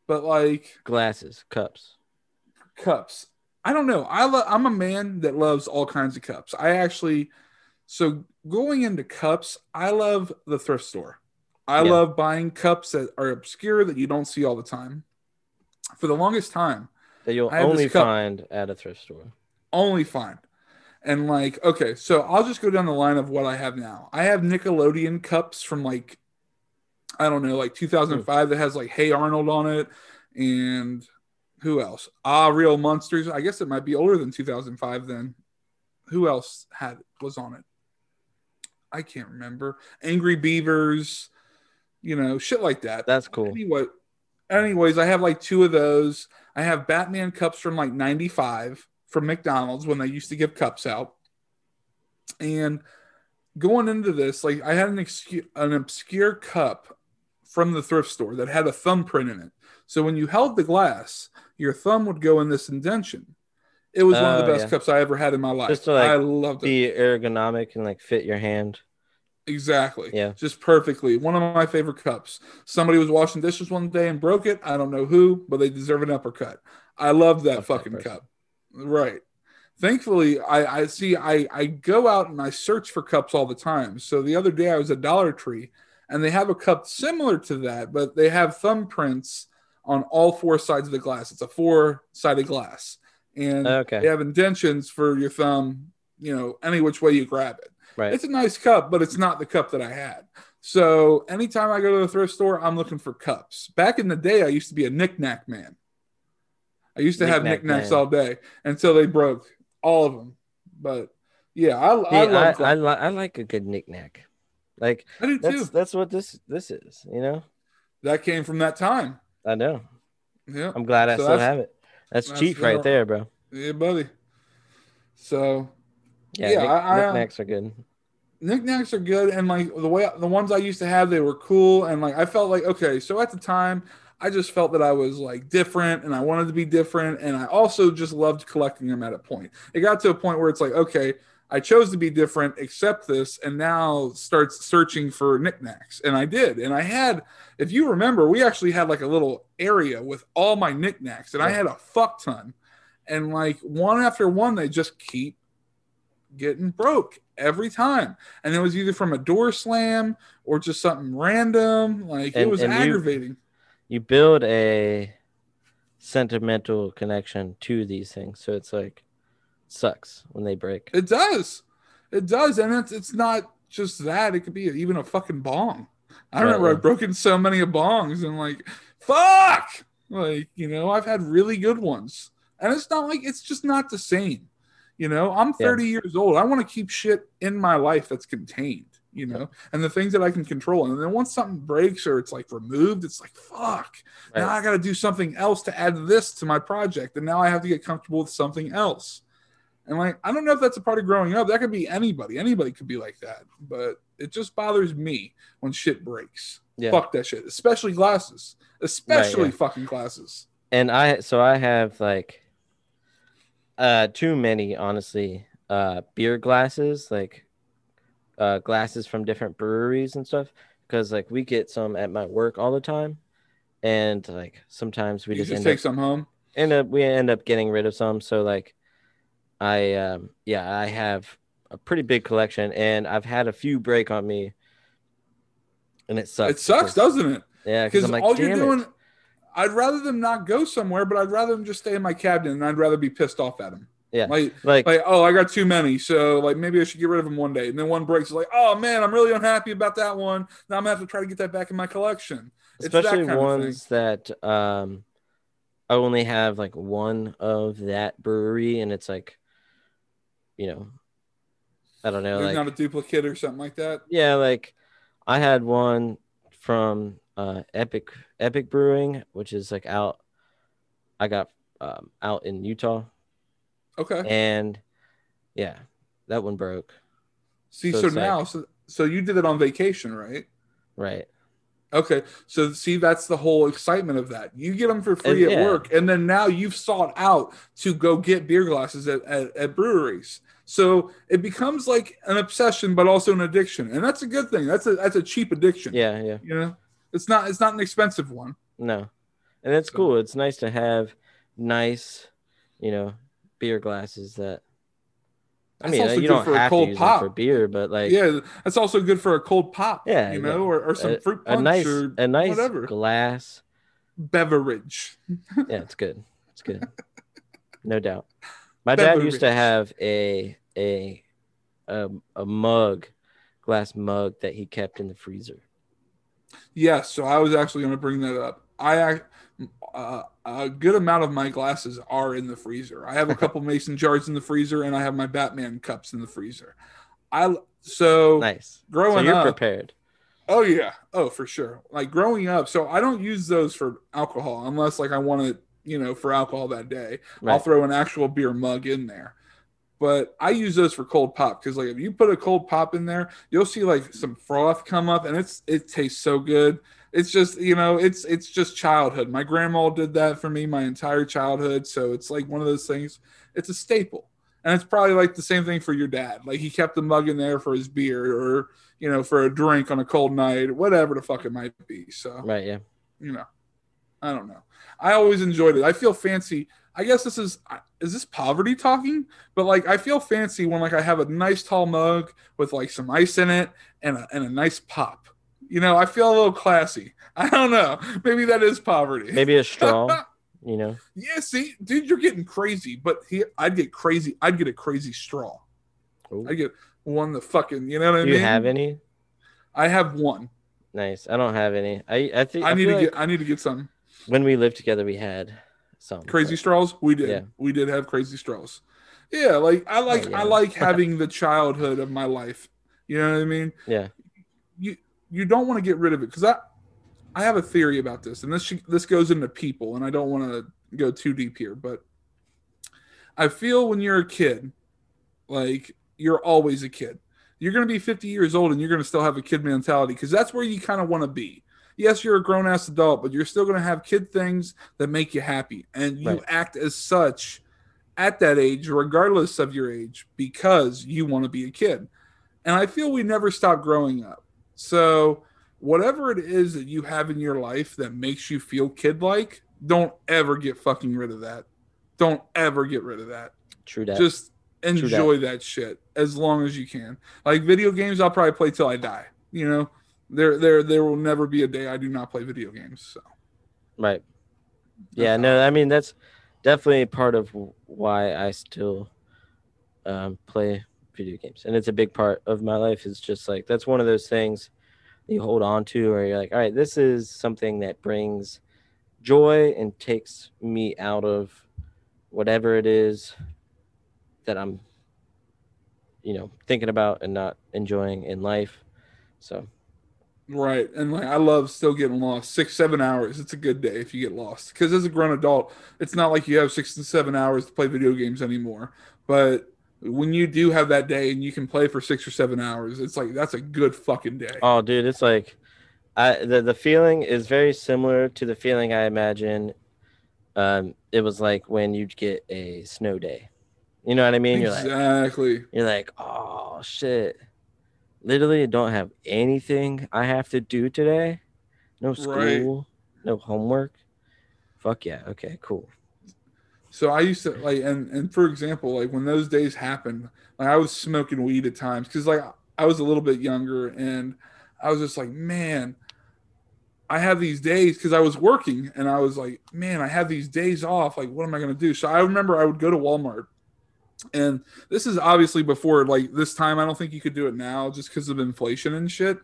but like Glasses, cups. cups. I don't know. I lo- I'm a man that loves all kinds of cups. I actually so going into cups, I love the thrift store. I Yeah. love buying cups that are obscure that you don't see all the time. For the longest time, That you'll I have this only find at a thrift store. only find. And like, okay, so I'll just go down the line of what I have now. I have Nickelodeon cups from like, I don't know, like 2005 that has like Hey Arnold on it, and who else? Ah, Real Monsters. I guess it might be older than 2005 then. Who else had was on it? I can't remember. Angry Beavers, you know, shit like that. That's cool. Anyway, anyways, I have like two of those. I have Batman cups from like 95 from McDonald's when they used to give cups out. And going into this, like I had an, excu- an obscure cup from the thrift store that had a thumbprint in it. So when you held the glass, your thumb would go in this indention. It was one of the Oh, best yeah. cups I ever had in my life. Just to, like, I loved it. Be ergonomic and like fit your hand. Exactly. Yeah. Just perfectly. One of my favorite cups. Somebody was washing dishes one day and broke it. I don't know who, but they deserve an uppercut. I love that Fuck fucking cup. Right. Thankfully, I, I see I, I go out and I search for cups all the time. So the other day I was at Dollar Tree and they have a cup similar to that, but they have thumbprints on all four sides of the glass. It's a four-sided glass. and Okay. they have indentions for your thumb. You know, any which way you grab it. Right. It's a nice cup, but it's not the cup that I had. So anytime I go to the thrift store, I'm looking for cups. Back in the day, I used to be a knickknack man. I used to have Knick-knack knickknacks man. all day until they broke all of them. But yeah, I, See, I I, I, li- I like a good knickknack. Like I do that's too. that's what this this is. You know. That came from that time. I know. Yeah, I'm glad I So still have it. That's, that's cheap right there, bro. yeah, buddy. So Yeah, Yeah, knick- I- I, knickknacks are good. knickknacks are good and like the way the ones i used to have they were cool and like i felt like okay so at the time i just felt that i was like different and i wanted to be different and i also just loved collecting them at a point it got to a point where it's like okay i chose to be different accept this and now starts searching for knickknacks and i did and i had if you remember we actually had like a little area with all my knickknacks and i had a fuck ton and like one after one they just keep getting broke every time. And it was either from a door slam or just something random. Like it was and you- aggravating. You build a sentimental connection to these things, so it's like sucks when they break. it does. It does. And it's it's not just that. It could be even a fucking bong. I Right, remember i've broken so many of bongs and like fuck! Like you know i've had really good ones. And it's not like it's just not the same you know i'm Yeah. 30 years old. I want to keep shit in my life that's contained you know and the things that i can control. And then once something breaks or it's like removed it's like fuck now i got to do something else to add this to my project and now i have to get comfortable with something else. And like i don't know if that's a part of growing up. That could be anybody. Anybody could be like that. But it just bothers me when shit breaks. Yeah. fuck that shit especially glasses. Especially yeah. fucking glasses. And I so I have like uh too many honestly uh beer glasses like uh glasses from different breweries and stuff because like we get some at my work all the time and like sometimes we you just, just end take up, some home end up we end up getting rid of some so like I um yeah I have a pretty big collection and I've had a few break on me and it sucks it sucks doesn't it yeah because like all you're "Damn it." I'd rather them not go somewhere but i'd rather them just stay in my cabinet and i'd rather be pissed off at them Yeah. like like like oh i got too many so like maybe i should get rid of them one day. And then one breaks like oh man i'm really unhappy about that one. Now i'm gonna have to try to get that back in my collection. It's that especially thing. ones that um I only have like one of that brewery and it's like you know I don't know there's like not a duplicate or something like that? Yeah like I had one from uh Epic Epic Brewing which is like out I got um out in Utah okay and yeah that one broke see so so, it's like- now so, so you did it on vacation right right Okay, so see, that's the whole excitement of that. You get them for free And- at yeah. work, and then now you've sought out to go get beer glasses at, at, at breweries. So it becomes like an obsession, but also an addiction, and that's a good thing. That's a that's a cheap addiction. yeah yeah you know, it's not it's not an expensive one. No. And it's So- cool. It's nice to have nice, you know, beer glasses that I That's mean, you don't for a have to cold use pop. them for beer, but like yeah, that's also good for a cold pop. Yeah, you yeah. know, or, or some a, fruit a punch nice or a nice whatever glass. beverage. Yeah, it's good. It's good. no doubt. My dad used to have a a a, a mug, glass mug that he kept in the freezer. Yes, so I was actually going to bring that up. I uh, a good amount of my glasses are in the freezer. I have a couple mason jars in the freezer, and I have my Batman cups in the freezer. I so Nice. Growing So you're up. prepared. Oh yeah, oh for sure. Like growing up, so I don't use those for alcohol unless like I want it, you know, for alcohol that day. I'll throw an actual beer mug in there. But I use those for cold pop because like if you put a cold pop in there, you'll see like some froth come up and it's it tastes so good. It's just you know it's it's just childhood. My grandma did that for me my entire childhood, so it's like one of those things. It's a staple, and it's probably like the same thing for your dad. Like he kept the mug in there for his beer or you know for a drink on a cold night, whatever the fuck it might be. So Right, yeah. you know, I don't know. I always enjoyed it. I feel fancy. I guess this is is this poverty talking? But like I feel fancy when like I have a nice tall mug with like some ice in it and a, and a nice pop. You know, I feel a little classy. I don't know. Maybe that is poverty. Maybe a straw. You know? Yeah, see, dude, you're getting crazy. But here, I'd get crazy. I'd get a crazy straw. I get one the fucking, you know what I mean? Do you have any? I have one. Nice. I don't have any. I I think I, I need to like get. I need to get some when we lived together we had crazy but- straws. We did. Yeah. We did have crazy straws. Yeah, like I oh, like Oh, yeah. I like having the childhood of my life. You know what I mean? Yeah. You you don't want to get rid of it because I I have a theory about this, and this this goes into people, and I don't want to go too deep here, but I feel when you're a kid, like you're always a kid. You're going to be 50 years old and you're going to still have a kid mentality because that's where you kind of want to be. Yes, you're a grown ass adult, but you're still going to have kid things that make you happy. And you Right. act as such at that age, regardless of your age, because you want to be a kid. And I feel we never stop growing up. So, whatever it is that you have in your life that makes you feel kid like, don't ever get fucking rid of that. Don't ever get rid of that True that. just that. enjoy that. shit as long as you can. Like video games, I'll probably play till I die. You know, there there there will never be a day I do not play video games. So right. Yeah, no, I mean that's definitely part of why I still um, play video games, and it's a big part of my life. It's just like that's one of those things you hold on to, where you're like, all right, this is something that brings joy and takes me out of whatever it is that I'm, you know, thinking about and not enjoying in life. So right, and like I love still getting lost. Six seven hours, it's a good day if you get lost. Because as a grown adult, it's not like you have six to seven hours to play video games anymore. But when you do have that day and you can play for six or seven hours, it's like that's a good fucking day. Oh, dude, it's like, I the the feeling is very similar to the feeling I imagine. Um, it was like when you get a snow day. You know what I mean? You're like, exactly. you're like, oh shit, literally don't have anything I have to do today. No Right. school, no homework. Fuck yeah. Okay, cool. So I used to like, and and for example, like when those days happened, like I was smoking weed at times because like I was a little bit younger, and I was just like, man, I have these days because I was working, and I was like, man, I have these days off. Like, what am I gonna do? So I remember I would go to Walmart, and this is obviously before like this time. I don't think you could do it now just because of inflation and shit.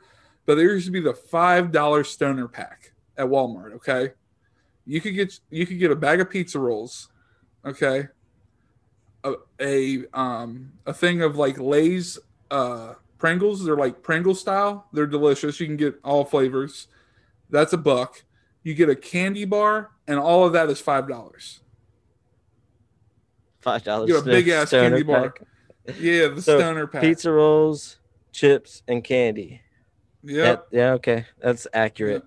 But there used to be the five dollar stoner pack at Walmart. Okay, you could get you could get a bag of pizza rolls okay a, a um a thing of like lay's uh pringles they're like pringle style they're delicious you can get all flavors that's a buck you get a candy bar and all of that is five dollars Five dollars. You get a big-ass candy bar. yeah the So, stoner pack Pizza rolls, chips, and candy. yeah yeah. Okay, that's accurate.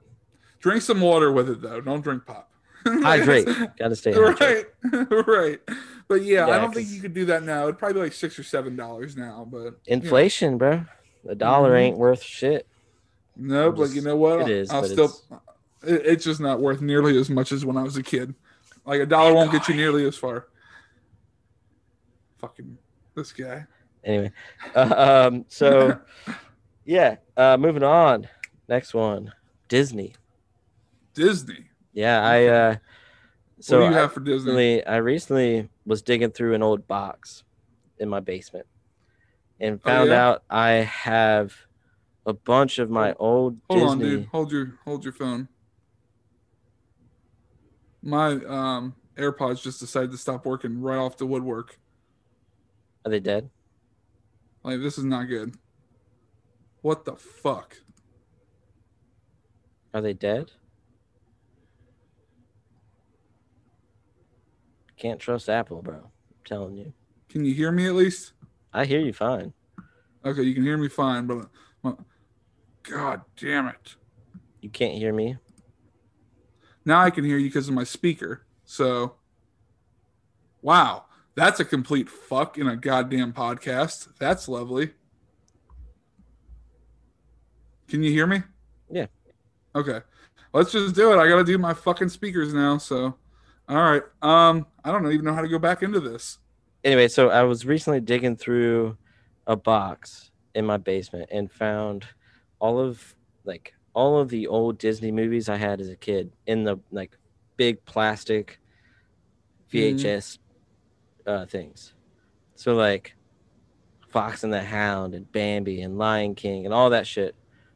drink some water with it though don't drink pop Hydrate. Gotta stay hydrated. right right but yeah, Yeah, i don't think you could do that now it'd probably be like six or seven dollars now but know. Inflation, bro. The dollar Mhm. ain't worth shit. No, I'm but you know what? it is, I'll still. it's- it's just not worth nearly as much as when I was a kid. Like a dollar won't get you nearly as far. Fucking this guy. Anyway, uh, um, so yeah, uh, moving on. Next one, Disney. Disney. Yeah, I. Uh, so what do you have for Disney? recently, I recently was digging through an old box in my basement, and Oh, found yeah? out I have a bunch of my old Hold on, dude. Hold your hold your phone. My um AirPods just decided to stop working right off the woodwork. Are they dead? Like this is not good. What the fuck? Are they dead? Can't trust Apple, bro. I'm telling you. Can you hear me at least? I hear you fine. Okay, you can hear me fine, but God damn it. You can't hear me. Now I can hear you because of my speaker. So, wow, that's a complete fuck in a goddamn podcast. That's lovely. Can you hear me? Yeah. Okay. Let's just do it. I got to do my fucking speakers now. So, all right. Um, I don't even know how to go back into this. Anyway, so I was recently digging through a box in my basement and found all of like all of the old Disney movies I had as a kid in the like big plastic VHS uh, things. So like Fox and the Hound and Bambi and Lion King and all that shit.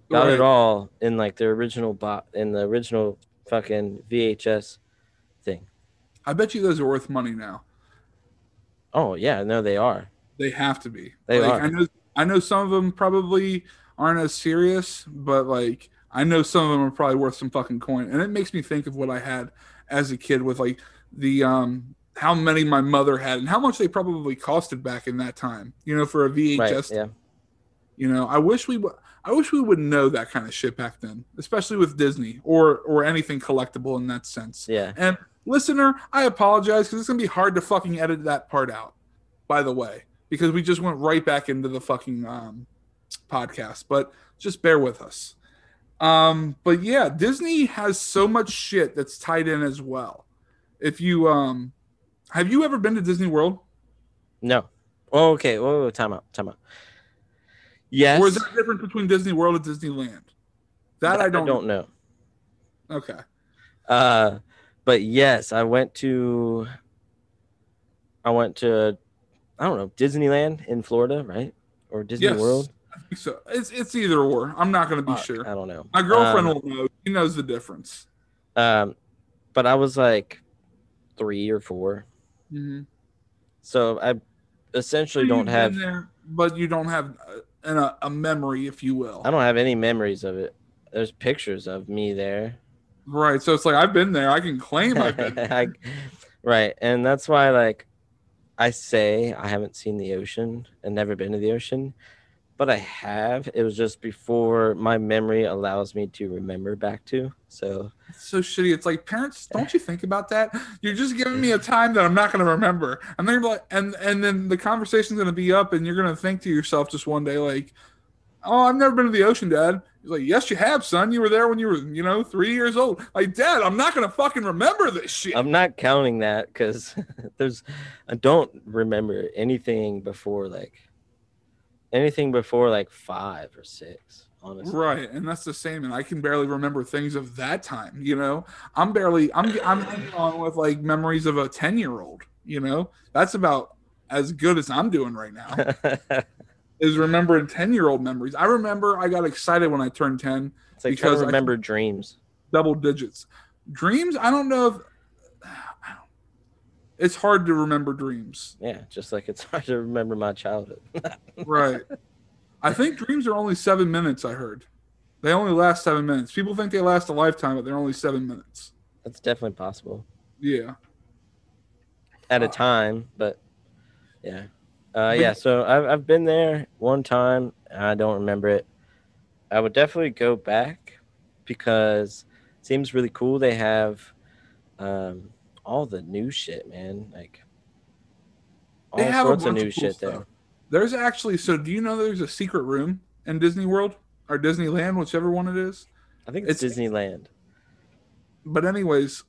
Got Right. it all in like the original bot in the original fucking VHS thing. I bet you those are worth money now. Oh yeah, no, they are. They have to be. They like, are. I know. I know some of them probably aren't as serious, but like I know some of them are probably worth some fucking coin, and it makes me think of what I had as a kid with like the um how many my mother had and how much they probably costed back in that time. You know, for a VHS. Right. Yeah. You know, I wish we would. I wish we would know that kind of shit back then, especially with Disney or or anything collectible in that sense. Yeah. And listener, I apologize because it's gonna be hard to fucking edit that part out. By the way, because we just went right back into the fucking um, podcast, but just bear with us. Um, but yeah, Disney has so much shit that's tied in as well. If you um, have you ever been to Disney World, No. Oh, okay. Whoa, whoa, time out. Time out. Yes. or is there a difference between Disney World and Disneyland? That, I don't. know. Okay. Uh, but yes, I went to. I went to, I don't know, Disneyland in Florida, right? Or Disney Yes. World. I think so it's it's either or. I'm not gonna be Fuck, sure. I don't know. My girlfriend Um, will know. She knows the difference. Um, but I was like three or four, Mm-hmm. so I essentially You've don't have. there, but you don't have a, a memory, if you will. I don't have any memories of it. There's pictures of me there. Right. So it's like I've been there. I can claim I've been. there. I, right, and that's why like I say I haven't seen the ocean and never been to the ocean, but I have. It was just before my memory allows me to remember back to. So It's so shitty. It's like parents, don't you think about that? You're just giving me a mm. time that I'm not going to remember, and they're like, and and then the conversation's going to be up, and you're going to think to yourself just one day like, "Oh, I've never been to the ocean, Dad." He's like, "Yes, you have, son. You were there when you were, you know, three years old." Like, Dad, I'm not going to fucking remember this shit. I'm not counting that because there's I don't remember anything before like anything before like five or six. Honestly, Right, and that's the same. And I can barely remember things of that time. You know, I'm barely. I'm. I'm hanging on with like memories of a ten year old. You know, that's about as good as I'm doing right now. Is remembering ten year old memories. I remember I got excited when I turned ten, it's like Because I- remember dreams. double digits. Dreams. I don't know if. It's hard to remember dreams. Yeah, just like it's hard to remember my childhood. Right. I think dreams are only seven minutes. I heard. They only last seven minutes. People think they last a lifetime, but they're only seven minutes. That's definitely possible Yeah. at a time, but yeah, uh, yeah. So I've I've been there one time. And I don't remember it. I would definitely go back because it seems really cool. They have um, all the new shit, man. Like all They have a sorts of new of cool shit stuff. there. There's actually so do you know there's a secret room in Disney World or Disneyland, whichever one it is? I think it's, It's- Disneyland. But anyways,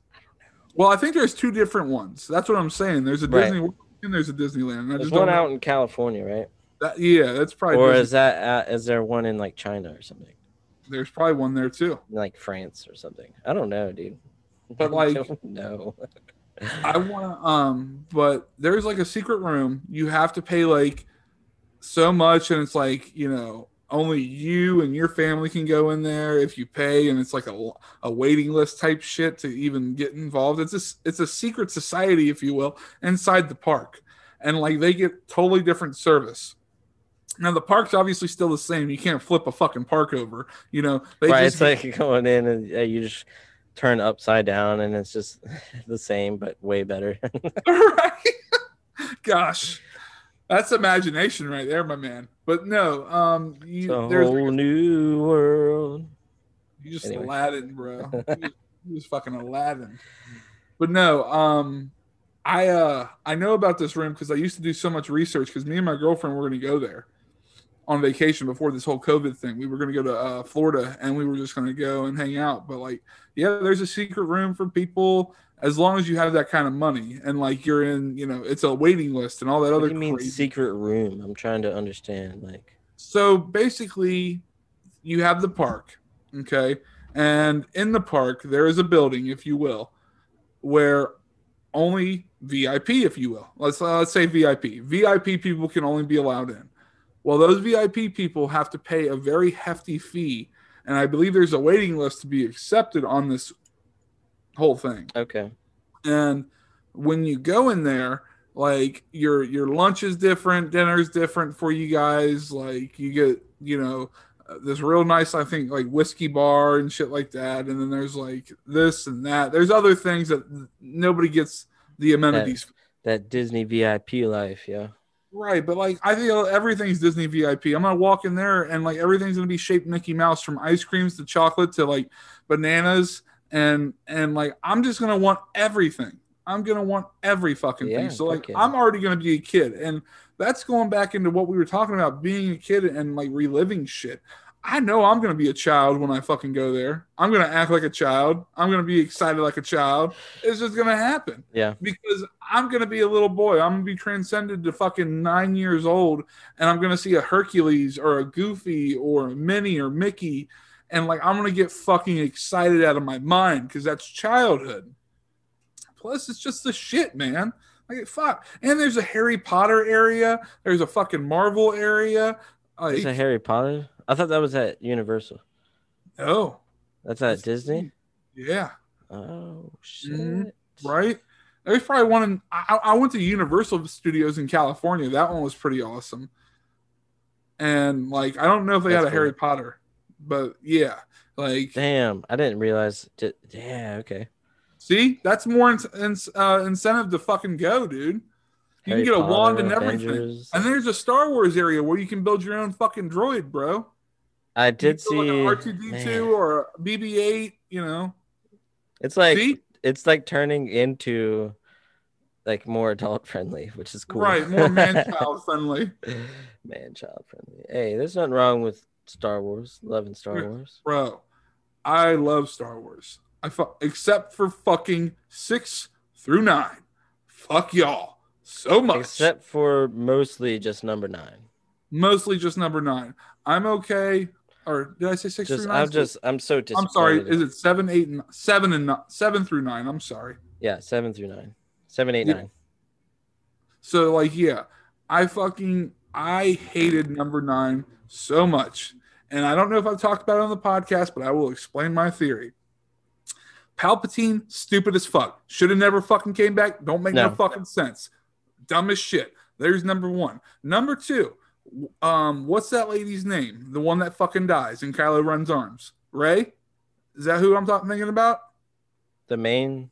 well, I think there's two different ones. That's what I'm saying. There's a Right. Disney World and there's a Disneyland. I There's one out in California, right? That, yeah, that's probably Or Disney- is that uh, is there one in like China or something? there's probably one there too. like France or something. I don't know, dude. But, like- no. I want to um but there's like a secret room. You have to pay like so much and it's like, you know, only you and your family can go in there if you pay and it's like a, a waiting list type shit to even get involved. It's a, it's a secret society if you will inside the park. And like they get totally different service. Now the park's obviously still the same. You can't flip a fucking park over, you know. They right, just it's like going in and uh, you just turn upside down and it's just the same but way better. right? Gosh, that's imagination right there, my man. But no, um, you, It's a there's whole new world. you just anyway. Aladdin, bro. You just, you just fucking Aladdin. But no, um, I uh I know about this room because I used to do so much research because me and my girlfriend were going to go there on vacation before this whole COVID thing. We were going to go to uh, Florida and we were just going to go and hang out. But like, yeah, there's a secret room for people as long as you have that kind of money and like you're in, you know, it's a waiting list and all that What other do you mean crazy secret room? I'm trying to understand. Like, so basically, you have the park, okay? And in the park, there is a building, if you will, where only VIP, if you will. Let's uh, let's say VIP. VIP people can only be allowed in. Well, those VIP people have to pay a very hefty fee, and I believe there's a waiting list to be accepted on this whole thing. Okay. And when you go in there, like your your lunch is different, dinner's different for you guys. Like you get, you know, this real nice, I think, like whiskey bar and shit like that. And then there's like this and that. There's other things that nobody gets the amenities. That Disney VIP life, yeah. Right, but like I feel everything's Disney VIP. I'm gonna walk in there and like everything's gonna be shaped Mickey Mouse from ice creams to chocolate to like bananas and and like I'm just gonna want everything. I'm gonna want every fucking Yeah, thing. So like. I'm already gonna be a kid, and that's going back into what we were talking about being a kid and like reliving shit. I know I'm gonna be a child when I fucking go there. I'm gonna act like a child. I'm gonna be excited like a child. It's just gonna happen Yeah. because I'm gonna be a little boy. I'm gonna be transcended to fucking nine years old, and I'm gonna see a Hercules or a Goofy or a Minnie or Mickey, and like I'm gonna get fucking excited out of my mind because that's childhood. Plus, it's just the shit, man. Like fuck, and there's a Harry Potter area. There's a fucking Marvel area. Like, Is that Harry Potter? I thought that was at Universal. no, That's at Disney? yeah, Oh shit. Mhm. right. There's probably one. In, I, I went to Universal Studios in California. That one was pretty awesome. And like, I don't know if they That's had a cool. Harry Potter, but yeah, like, Damn, I didn't realize. Ju- Yeah, okay. see, that's more in, in, uh, incentive to fucking go, dude. You Harry can get a wand and everything. Avengers. And there's a Star Wars area where you can build your own fucking droid, bro. I did see. like a R2D2 man, or a BB-8. You know, It's like see, it's like turning into like more adult friendly, which is cool. right, more man-child friendly. man child friendly. Hey, there's nothing wrong with Star Wars. Loving Star Wars. bro. I love Star Wars. I fu- except for fucking six through nine. Fuck y'all so much. Except for mostly just number nine. Mostly just number nine. I'm okay. Or did I say six Just through 9 I'm just I'm so disappointed. I'm sorry. Is it seven, eight, and seven and ni- seven through nine? I'm sorry. yeah, seven through nine. Seven, eight, Yeah. nine. So like, yeah, I fucking I hated number nine so much, and I don't know if I've talked about it on the podcast, but I will explain my theory. Palpatine, stupid as fuck. Should have never fucking came back. Don't make no, No. fucking sense. Dumb as shit. There's number one. Number two, um, what's that lady's name? The one that fucking dies in Kylo Ren's arms. Rey? Is that who I'm talking thinking about? The main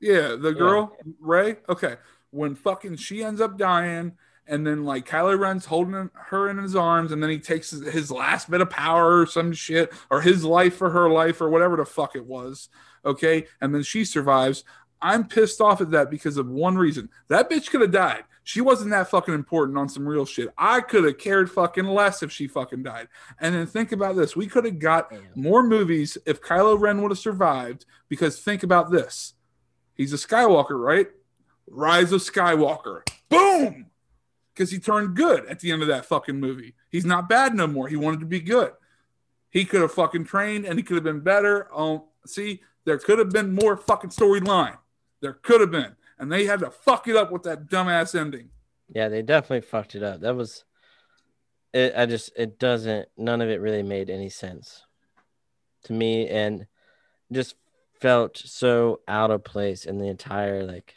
Yeah, the girl, Rey. Okay. When fucking she ends up dying, and then like Kylo Ren's holding her in his arms, and then he takes his, his last bit of power or some shit, or his life for her life, or whatever the fuck it was. Okay. And then she survives. I'm pissed off at that because of one reason. That bitch could have died. She wasn't that fucking important on some real shit. I could have cared fucking less if she fucking died. And then think about this. We could have got more movies if Kylo Ren would have survived. Because think about this. He's a Skywalker, right? Rise of Skywalker. Boom! Because he turned good at the end of that fucking movie. He's not bad no more. He wanted to be good. He could have fucking trained and he could have been better. Um, see, there could have been more fucking storyline. There could have been. And they had to fuck it up with that dumbass ending. Yeah, they definitely fucked it up. That was it I just it doesn't none of it really made any sense to me and just felt so out of place in the entire like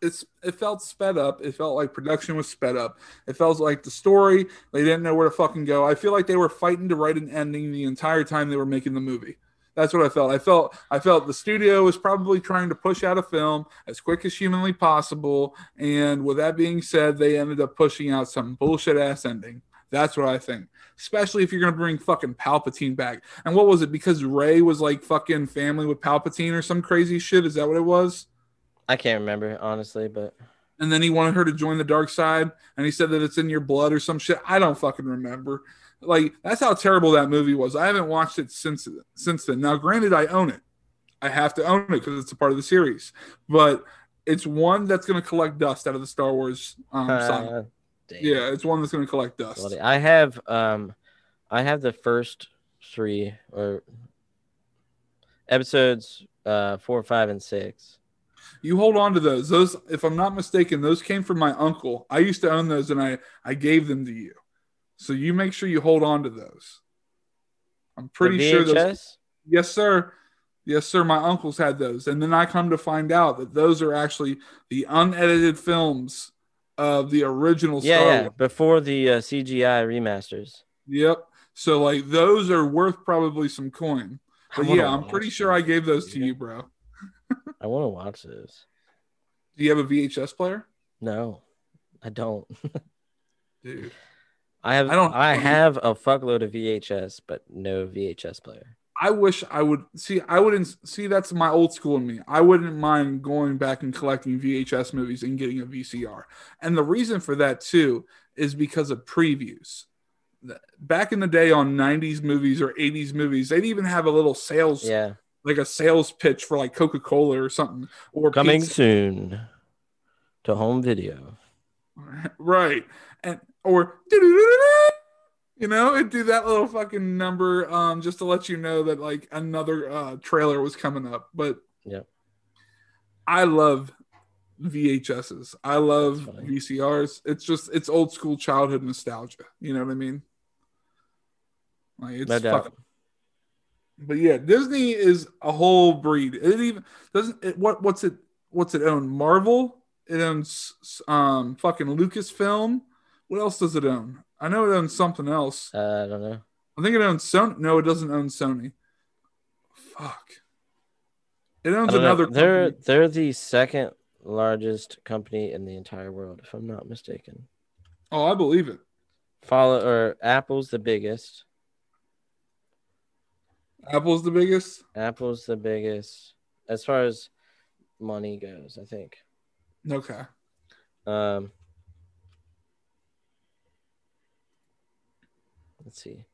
it's it felt sped up. It felt like production was sped up. It felt like the story they didn't know where to fucking go. I feel like they were fighting to write an ending the entire time they were making the movie. That's what I felt. I felt I felt the studio was probably trying to push out a film as quick as humanly possible. And with that being said, they ended up pushing out some bullshit ass ending. That's what I think. Especially if you're gonna bring fucking Palpatine back. And what was it? Because Rey was like fucking family with Palpatine or some crazy shit. Is that what it was? I can't remember honestly, but and then he wanted her to join the dark side and he said that it's in your blood or some shit i don't fucking remember like that's how terrible that movie was i haven't watched it since since then now granted i own it i have to own it because it's a part of the series but it's one that's going to collect dust out of the star wars um, saga. uh, damn. yeah it's one that's going to collect dust I have um I have the first three or episodes uh four, five, and six. You hold on to those. Those, if I'm not mistaken, those came from my uncle. I used to own those, and I I gave them to you. So you make sure you hold on to those. I'm pretty sure those. Yes, sir. Yes, sir. My uncles had those, and then I come to find out that those are actually the unedited films of the original Yeah, Star yeah. Wars. Before the uh, CGI remasters. Yep. So like those are worth probably some coin. But yeah, I'm pretty sure I gave those to you, bro. I want to watch this. Do you have a VHS player? No, I don't. Dude. I have I don't- I have a fuckload of VHS, but no VHS player. I wish I would see. I wouldn't see. That's my old school in me. I wouldn't mind going back and collecting VHS movies and getting a VCR. And the reason for that too is because of previews. Back in the day on '90s movies or '80s movies, they'd even have a little sales, Yeah, like a sales pitch for like Coca Cola or something, or coming pizza. soon to home video. right? And or you know, it'd do that little fucking number um just to let you know that like another uh trailer was coming up. But yeah I love VHSs. I love VCRs. It's just it's old school childhood nostalgia. You know what I mean? Like it's No fucking but yeah, Disney is a whole breed. It even doesn't it, what what's it what's it own? Marvel. It owns um fucking Lucasfilm. What else does it own? I know it owns something else. Uh, I don't know. I think it owns Sony. No, it doesn't own Sony. Fuck. It owns don't know. another. They're company. they're the second largest company in the entire world, if I'm not mistaken. Oh, I believe it. Follow or Apple's the biggest. Apple's the biggest. Apple's the biggest as far as money goes, I think. Okay. Um, let's see.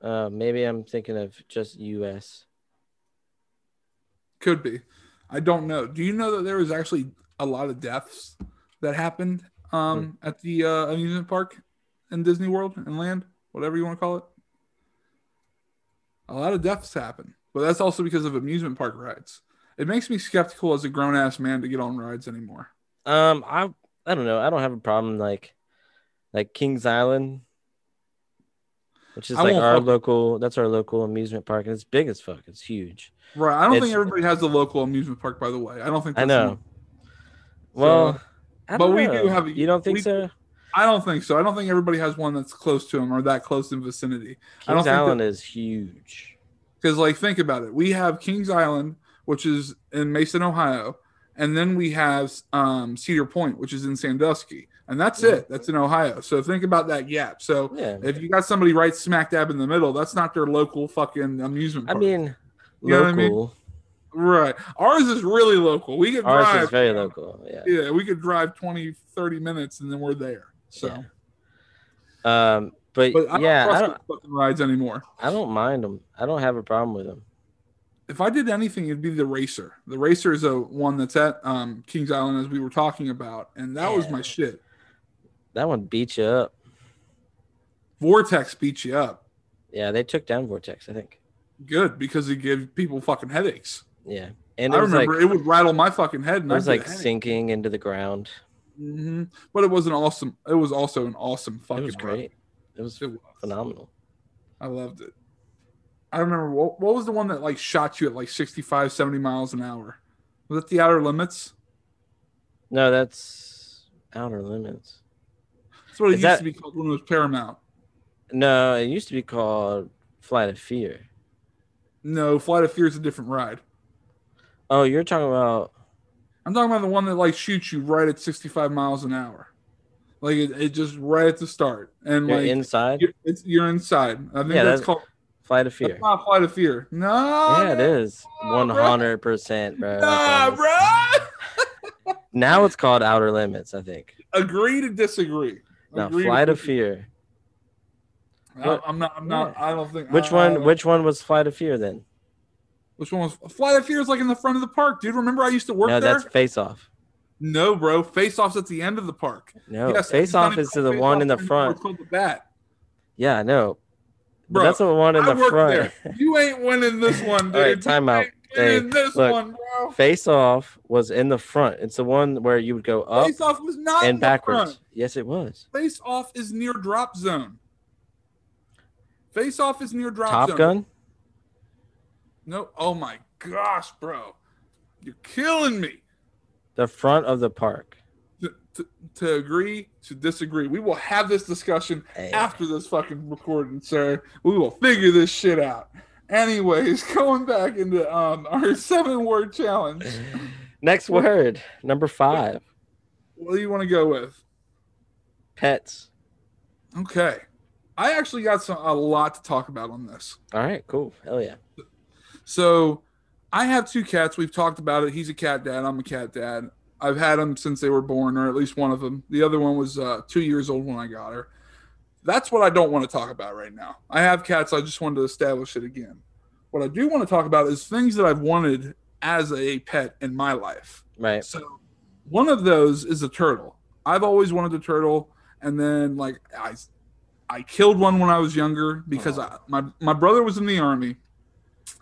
Uh, maybe I'm thinking of just U.S. Could be. I don't know. Do you know that there was actually a lot of deaths that happened um, at the uh, amusement park in Disney World and Land, whatever you want to call it? A lot of deaths happen, but that's also because of amusement park rides. It makes me skeptical as a grown ass man to get on rides anymore. Um, I I don't know. I don't have a problem like like Kings Island, which is I like our fuck- local. That's our local amusement park, and it's big as fuck. It's huge. Right. I don't It's- think everybody has the local amusement park, by the way. I don't think I that's know. Well, I but don't we do have You don't think we- so? I don't think so. I don't think everybody has one that's close to them or that close in vicinity. I don't Kings think that- Island is huge. Because, like, think about it. We have Kings Island, which is in Mason, Ohio, and then we have um, Cedar Point, which is in Sandusky, and that's Mhm. it. That's in Ohio. So think about that gap. So Yeah. if you got somebody right smack dab in the middle, that's not their local fucking amusement I park. mean, You what I mean? local. right. Ours is really local. We could Ours drive. is very local. Yeah. Yeah, we could drive 20, 30 minutes and then we're there. So, Yeah. Um, but, but I don't yeah, I don't. fucking rides anymore. I don't mind them. I don't have a problem with them. If I did anything, it'd be the racer. The racer is a one that's at um, Kings Island, as we were talking about, and that was my shit. That one beat you up. Vortex beats you up, Yeah, they took down Vortex. I think. good because it gave people fucking headaches. Yeah, and I remember like it would rattle my fucking head, and it was I'd like get a headache. sinking into the ground. hmm But it was an awesome. It was also an awesome fucking. It was great. It was It was. phenomenal. I loved it. I remember what, what was the one that like shot you at like 65, 70 miles an hour? Was it the Outer Limits? No, that's Outer Limits. That's what it Is used that- to be called when it was Paramount. No, it used to be called Flight of Fear. No, Flight of Fear is a different ride. Oh, you're talking about I'm talking about the one that like shoots you right at 65 miles an hour. Like it, it just right at the start. And you're like inside you're, it's, you're inside. I think Yeah, that's that's- called Flight of that's Fear. not Flight of Fear. No. Yeah, it is. no, One bro. hundred percent, bro. Nah, bro. Now it's called Outer Limits, I think. Agree to disagree. No, Agree to Flight of. Fear. I, I'm not. I'm not. I don't think. Which I- one? I- Which one was Flight of Fear then? Which one was Flight of Fear? Is like in the front of the park, dude. Remember, I used to work No, there. that's Face Off. No, bro. Face Off's at the end of the park. No, Yes, Face Off is to the one in the front. Called the Bat. Yeah, I know. But that's the one in I the front. there. You ain't winning this one, dude. All right, time You out. Hey, this look. one, bro. Face off was in the front. It's the one where you would go up Face off was not in and backwards. Yes, it was. Face off is near drop zone. Face off is near drop Top zone. Gun. No, oh my gosh, bro, you're killing me. The front of the park. To, agree to disagree, we will have this discussion Hey. after this fucking recording, sir. We will figure this shit out. Anyways, going back into um our seven word challenge. Next word, number five. What do you want to go with? Pets. Okay, I actually got some a lot to talk about on this. All right, cool. Hell yeah. So I have two cats. We've talked about it. He's a cat dad. I'm a cat dad. I've had them since they were born, or at least one of them. The other one was uh, two years old when I got her. That's what I don't want to talk about right now. I have cats. I just wanted to establish it again. What I do want to talk about is things that I've wanted as a pet in my life. Right. So one of those is a turtle. I've always wanted a turtle, and then like I, I killed one when I was younger because I, my my brother was in the army.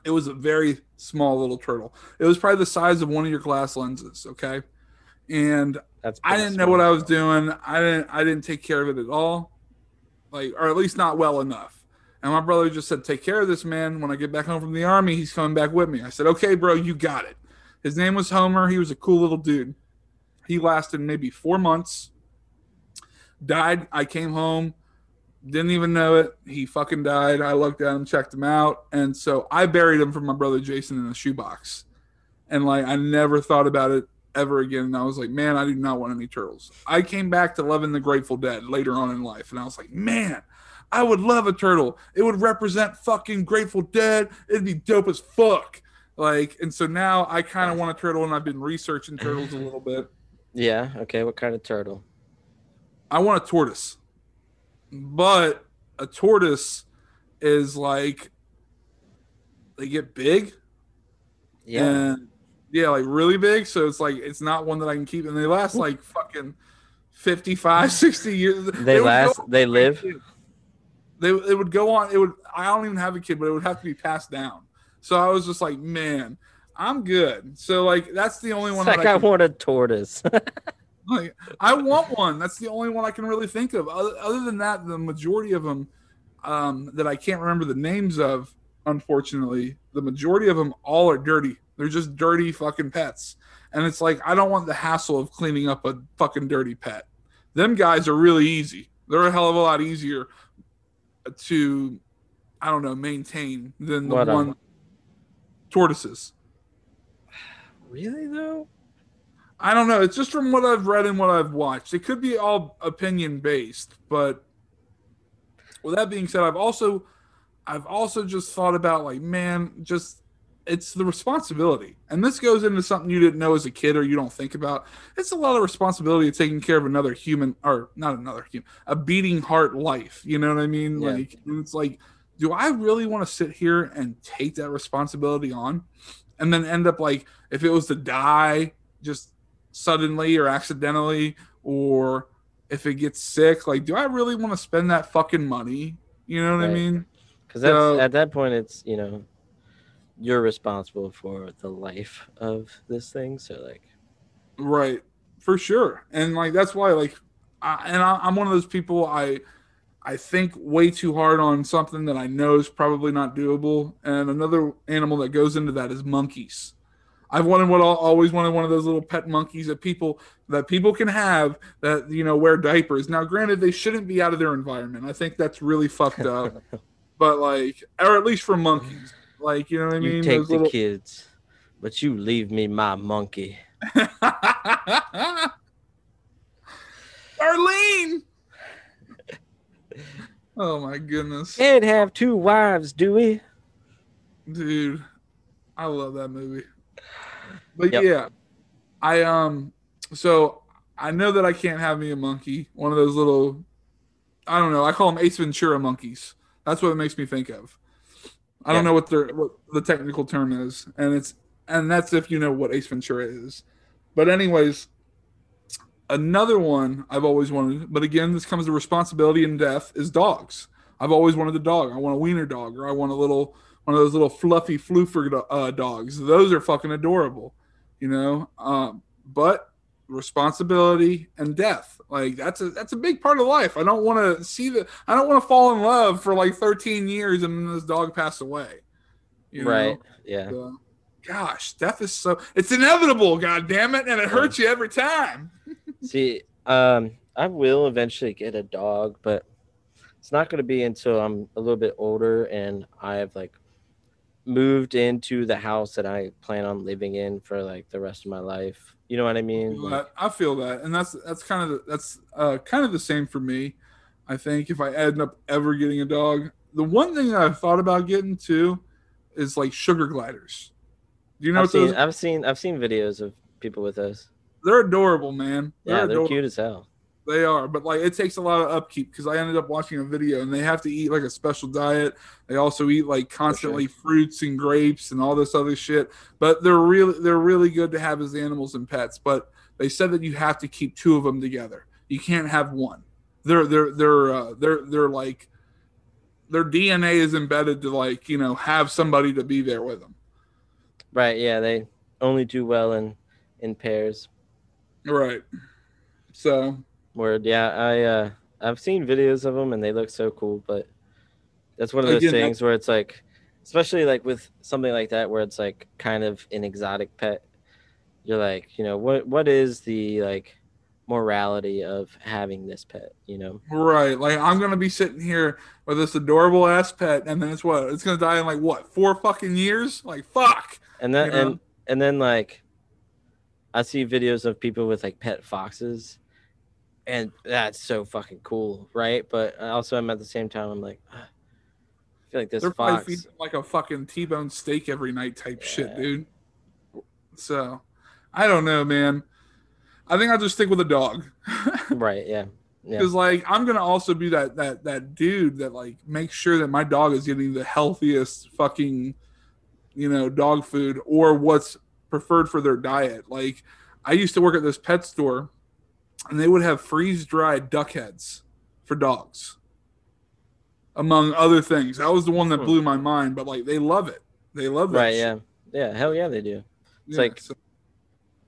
It was a very small little turtle. It was probably the size of one of your glass lenses. Okay, and That's I didn't know what I was doing. I didn't I didn't take care of it at all, like or at least not well enough. And my brother just said, "Take care of this man. When I get back home from the army, he's coming back with me." I said, "Okay, bro, you got it." His name was Homer. He was a cool little dude. He lasted maybe four months. Died. I came home, didn't even know it. He fucking died. I looked at him, checked him out, and so I buried him from my brother Jason in a shoebox. And like I never thought about it ever again. And I was like, man, I do not want any turtles. I came back to loving the Grateful Dead later on in life, and I was like, man, I would love a turtle. It would represent fucking Grateful Dead. It'd be dope as fuck. Like, and so now I kind of want a turtle, and I've been researching turtles a little bit. Yeah. Okay. What kind of turtle? I want a tortoise, but a tortoise is like they get big Yeah. and yeah, like really big. So it's like it's not one that I can keep, and they last like fucking 55, 60 years. They would last. go They live. They it would go on. It would. I don't even have a kid, but it would have to be passed down. So I was just like, man, I'm good. So like that's the only It's one. like I I want a tortoise. like, I want one. That's the only one I can really think of. Other, other than that, the majority of them um, that I can't remember the names of, unfortunately, the majority of them all are dirty. They're just dirty fucking pets. And it's like, I don't want the hassle of cleaning up a fucking dirty pet. Them guys are really easy. They're a hell of a lot easier to, I don't know, maintain than the What, um, one tortoises. really though? I don't know. It's just from what I've read and what I've watched. It could be all opinion based, but with that being said, I've also I've also just thought about like, man, just it's the responsibility. And this goes into something you didn't know as a kid or you don't think about. It's a lot of responsibility of taking care of another human or not another human, a beating heart life. You know what I mean? Yeah. Like it's like, do I really want to sit here and take that responsibility on? And then end up like if it was to die just suddenly or accidentally or if it gets sick like do i really want to spend that fucking money you know what i mean Because So- at that point, it's you know, you're responsible for the life of this thing. So like, right for sure and like that's why like I, and I, i'm one of those people i i think way too hard on something that i know is probably not doable and another animal that goes into that is monkeys I've wanted what I always wanted one of those little pet monkeys that people that people can have that you know wear diapers. Now, granted, they shouldn't be out of their environment. I think that's really fucked up. but like, or at least for monkeys, like you know what I mean? you take Those the little- kids, but you leave me my monkey. Arlene. Oh my goodness, Can't have two wives, do we? dude! I love that movie. But Yep. yeah, I um, so I know that I can't have me a monkey. One of those little, I don't know. I call them Ace Ventura monkeys. That's what it makes me think of. I don't know what the what the technical term is, and it's and that's if you know what Ace Ventura is. But anyways, another one I've always wanted, but again, this comes to responsibility and death is dogs. I've always wanted a dog. I want a wiener dog, or I want a little one of those little fluffy floofer uh, dogs. Those are fucking adorable, you know. Um, but responsibility and death, like that's a that's a big part of life. I don't want to see that. I don't want to fall in love for like 13 years and then this dog pass away. You know? right. Yeah. So, gosh, death is so it's inevitable. God damn it, and it hurts you every time. See, um, I will eventually get a dog, but it's not going to be until I'm a little bit older and I've like moved into the house that I plan on living in for like the rest of my life. You know what I mean? feel Like, that. I feel that, and that's that's kind of the, that's uh, kind of the same for me. I think if I end up ever getting a dog, the one thing that I've thought about getting too is like sugar gliders. Do you know I've seen, I've seen, I've seen videos of people with those. They're adorable, man. They're Yeah, they're adorable. cute as hell. They are, but like it takes a lot of upkeep because I ended up watching a video and they have to eat like a special diet. They also eat like constantly fruits and grapes and all this other shit. But they're really they're really good to have as animals and pets. But they said that you have to keep two of them together. You can't have one. They're they're they're uh, they're they're like their DNA is embedded to like you know have somebody to be there with them. Right? Yeah, they only do well in in pairs. Right. So Word. Yeah, I uh, I've seen videos of them and they look so cool, but that's one of those Again, things where it's like, especially like with something like that where it's like kind of an exotic pet. You're like, you know, what what is the like morality of having this pet? You know? Right. Like I'm gonna be sitting here with this adorable ass pet, and then it's what? It's gonna die in like what? Four fucking years? Like fuck. And then You know? and and then like, I see videos of people with like pet foxes, and that's so fucking cool, right? But also, I'm at the same time, I'm like, "Ah, I feel like this They're probably fox. feeding like a fucking T-bone steak every night type shit, dude. So, I don't know, man. I think I'll just stick with a dog. Right. Yeah. Yeah. Because like I'm gonna also be that that that dude that like makes sure that my dog is getting the healthiest fucking, you know, dog food or what's preferred for their diet. Like I used to work at this pet store, and they would have freeze dried duck heads for dogs, among other things. That was the one that Hmm. blew my mind. But like they love it. They love that. Right. shit. Yeah. Yeah. Hell yeah, they do. Yeah, like- so-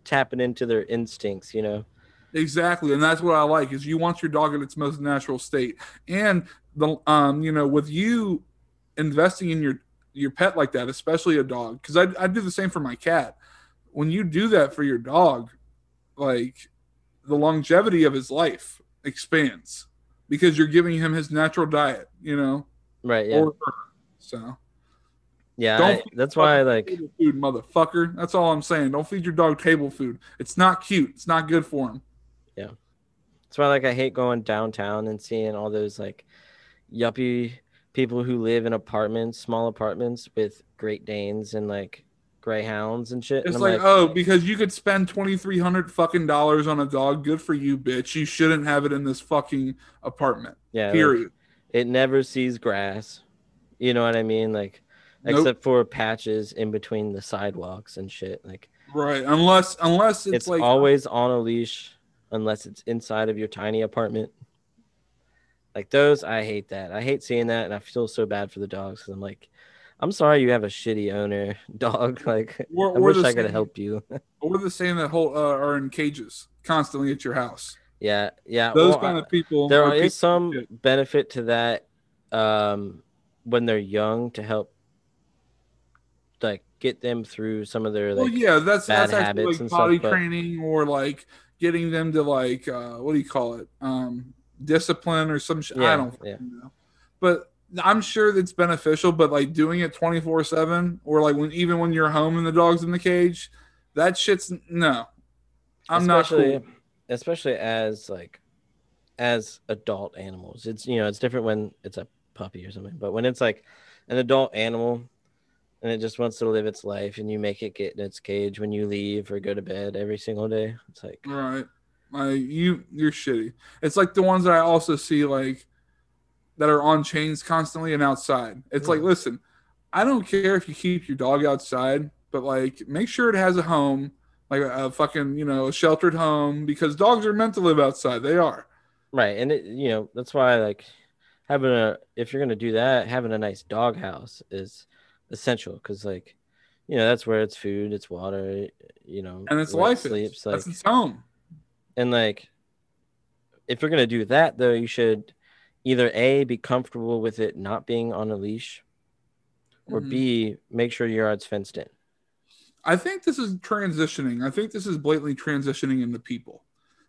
Tapping into their instincts, you know. Exactly, and that's what I like is you want your dog in its most natural state, and the um you know with you investing in your your pet like that, especially a dog, because I I do the same for my cat. When you do that for your dog, like the longevity of his life expands because you're giving him his natural diet, you know, Right. Yeah. or. So yeah. I- that's why, I like, food, motherfucker. That's all I'm saying. Don't feed your dog table food. It's not cute. It's not good for him. Yeah, that's why, like, I hate going downtown and seeing all those like yuppie people who live in apartments, small apartments with Great Danes and like greyhounds and shit. and It's I'm like, oh, because you could spend twenty three hundred fucking dollars on a dog. Good for you, bitch. You shouldn't have it in this fucking apartment. yeah, like, it never sees grass. You know what I mean? Like, Nope. except for patches in between the sidewalks and shit. Like, Right. Unless unless it's, it's, like always on a leash unless it's inside of your tiny apartment. Like those, I hate that. I hate seeing that, and I feel so bad for the dogs. Cause I'm like, I'm sorry you have a shitty owner dog. Like, I wish I could same- helped you. Or the same that whole uh, are in cages constantly at your house. yeah, yeah. Those well, kind of people. there is pieces some shit. benefit to that um, when they're young to help, like, get them through some of their like. well, yeah, that's bad that's actually habits like and stuff, potty but- training or like getting them to like uh, what do you call it? Um, discipline or some. shit. Yeah, I don't yeah. know. But I'm sure that's beneficial. But like doing it 24 seven or like when even when you're home and the dog's in the cage, that shit's no. I'm not especially, cool. especially as like as adult animals. It's you know it's different when it's a puppy or something, but when it's like an adult animal and it just wants to live its life and you make it get in its cage when you leave or go to bed every single day, it's like Right. Like you you're shitty. It's like the ones that I also see like that are on chains constantly and outside. It's like, listen, I don't care if you keep your dog outside, but like make sure it has a home, like a, fucking, you know, a sheltered home because dogs are meant to live outside. They are. right. And it you know that's why like having a if you're gonna do that, having a nice dog house is essential because like you know that's where it's food, it's water, you know, and it's where it life. is. sleeps, That's its home. and like if you're gonna do that though, you should either a be comfortable with it not being on a leash, or Mhm. b make sure your yard's fenced in. I think this is transitioning. I think this is blatantly transitioning into people.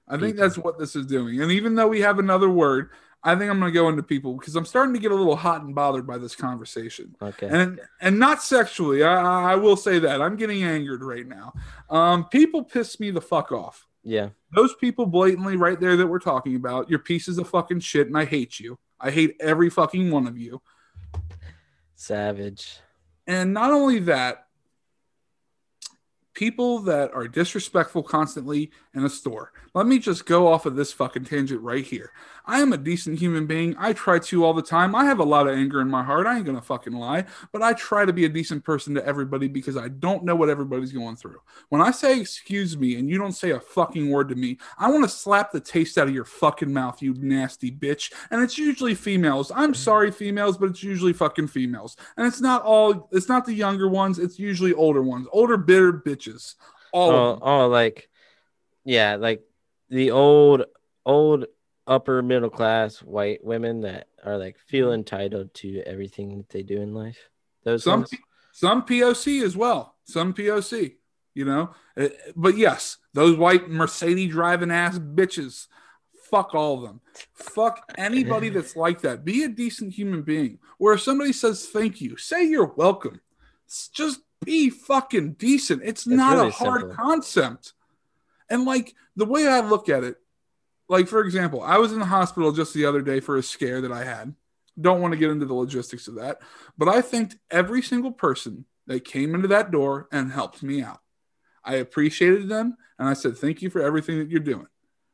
I think that's what this is doing. And even though we have another word, I think I'm going to go into people because I'm starting to get a little hot and bothered by this conversation. Okay. And and not sexually. I, I I will say that I'm getting angered right now. Um, people piss me the fuck off. Yeah. Those people blatantly right there that we're talking about. You're pieces of fucking shit, and I hate you. I hate every fucking one of you. Savage. And not only that, people that are disrespectful constantly in a store. Let me just go off of this fucking tangent right here. I am a decent human being. I try to all the time. I have a lot of anger in my heart. I ain't gonna fucking lie, but I try to be a decent person to everybody because I don't know what everybody's going through. When I say excuse me and you don't say a fucking word to me, I want to slap the taste out of your fucking mouth, you nasty bitch. And it's usually females. I'm mm-hmm. sorry, females, but it's usually fucking females. And it's not all. It's not the younger ones. It's usually older ones. Older bitter bitches. All oh, of them. oh, like, yeah, like the old, old upper middle class white women that are like feel entitled to everything that they do in life. Those Some ones? Some POC as well. Some POC. You know. Uh, But yes, those white Mercedes driving ass bitches. Fuck all of them. Fuck anybody that's like that. Be a decent human being. Where if somebody says thank you, say you're welcome. Just be fucking decent. It's, not really a hard simple. concept. And like the way I look at it, like for example, I was in the hospital just the other day for a scare that I had. Don't want to get into the logistics of that, but I thanked every single person that came into that door and helped me out. I appreciated them and I said thank you for everything that you're doing.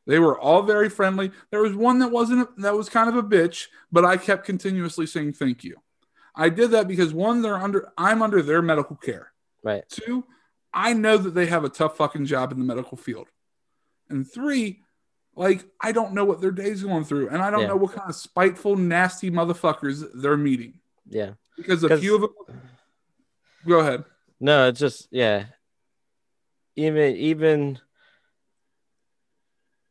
They were all very friendly. There was one that wasn't that was kind of a bitch, but I kept continuously saying thank you. I did that because one, they're under I'm under their medical care. Right. Two, I know that they have a tough fucking job in the medical field. And three, like I don't know what their day's going through, and I don't Yeah. know what kind of spiteful, nasty motherfuckers they're meeting. Yeah. Because a few of them. Go ahead. No, it's just yeah. Even even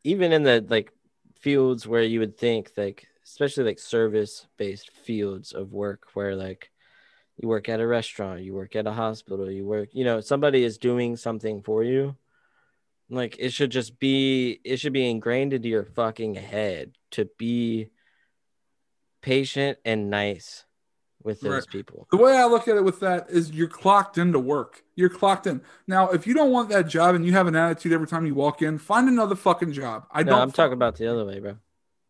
even in the like fields where you would think like especially like service based fields of work where like you work at a restaurant, you work at a hospital, you work, you know, somebody is doing something for you. Like it should just be it should be ingrained into your fucking head to be patient and nice with those Right. people. The way I look at it with that is you're clocked into work. You're clocked in. Now, if you don't want that job and you have an attitude every time you walk in, find another fucking job. I No, don't. I'm talking about the other way, bro.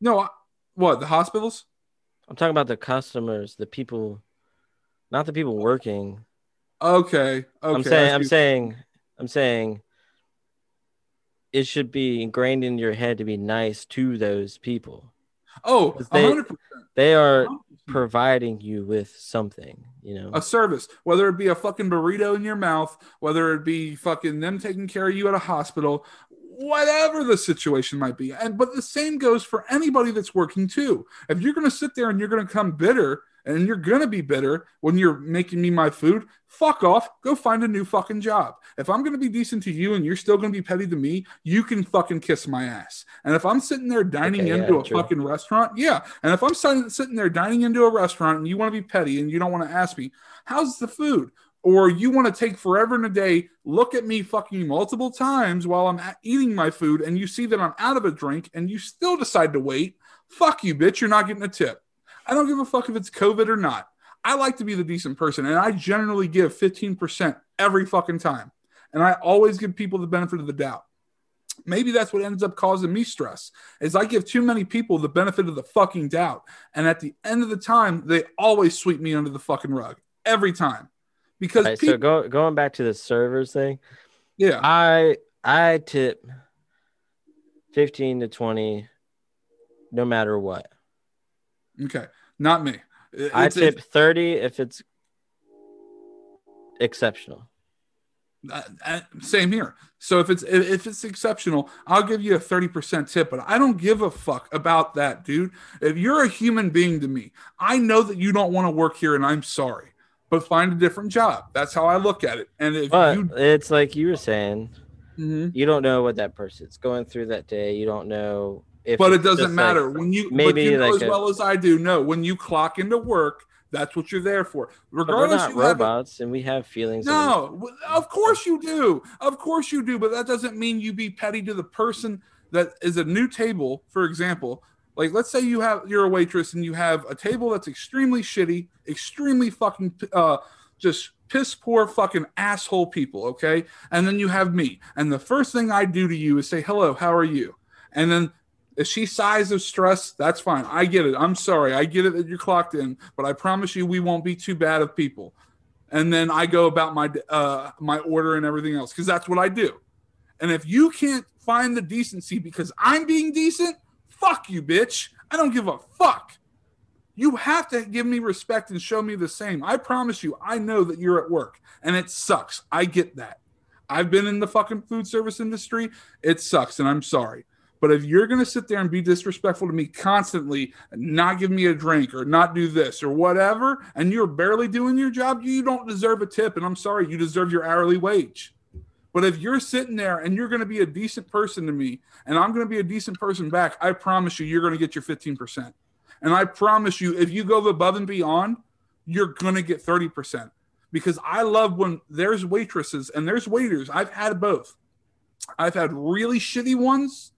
No, I, what the hospitals? I'm talking about the customers, the people, not the people working. Okay. Okay. I'm saying. I'm saying, I'm saying, it should be ingrained in your head to be nice to those people. Oh, they- 100%. They are providing you with something, you know. a service, whether it be a fucking burrito in your mouth, whether it be fucking them taking care of you at a hospital, whatever the situation might be. And but the same goes for anybody that's working too. If you're gonna sit there and you're gonna come bitter and you're gonna be bitter when you're making me my food, fuck off. Go find a new fucking job. If I'm gonna be decent to you and you're still gonna be petty to me, you can fucking kiss my ass. And if I'm sitting there dining Okay, yeah, into a true. fucking restaurant, yeah. And if I'm sitting sitting there dining into a restaurant and you want to be petty and you don't want to ask me, how's the food? Or you want to take forever and a day, look at me fucking multiple times while I'm eating my food, and you see that I'm out of a drink and you still decide to wait, fuck you, bitch. You're not getting a tip. I don't give a fuck if it's COVID or not. I like to be the decent person, and I generally give 15% every fucking time. And I always give people the benefit of the doubt. Maybe that's what ends up causing me stress. Is I give too many people the benefit of the fucking doubt, and at the end of the time, they always sweep me under the fucking rug every time. Because Right, people, so go, going back to the servers thing, yeah, I I tip 15 to 20 no matter what. Okay, not me. I It's- tip 30 if it's exceptional. Uh, uh, same here. So if it's if it's exceptional, I'll give you a 30% tip, but I don't give a fuck about that, dude. If you're a human being to me, I know that you don't want to work here and I'm sorry. But find a different job. That's how I look at it. And if But you it's like you were saying, Mhm. you don't know what that person's going through that day. You don't know but it doesn't matter like- when you maybe but you know like as a- well as I do. No, when you clock into work, that's what you're there for. but we're not have a- robots and we have feelings. No, of course you do. Of course you do. But that doesn't mean you be petty to the person that is a new table, for example. Like, let's say you have you're a waitress and you have a table that's extremely shitty, extremely fucking uh, just piss poor fucking asshole people. Okay, and then you have me, and the first thing I do to you is say hello, how are you? And then if she sighs of stress, that's fine. I get it. I'm sorry. I get it that you're clocked in, but I promise you we won't be too bad of people and then I go about my uh, my order and everything else because that's what I do. And if you can't find the decency because I'm being decent, fuck you, bitch. I don't give a fuck. You have to give me respect and show me the same. I promise you, I know that you're at work and it sucks. I get that. I've been in the fucking food service industry. It sucks and I'm sorry. But if you're going to sit there and be disrespectful to me constantly, not give me a drink or not do this or whatever, and you're barely doing your job, you don't deserve a tip. And I'm sorry, you deserve your hourly wage. But if you're sitting there and you're going to be a decent person to me, and I'm going to be a decent person back, I promise you, you're going to get your 15%. And I promise you, if you go above and beyond, you're going to get 30%. Because I love when there's waitresses and there's waiters. I've had both. I've had really shitty ones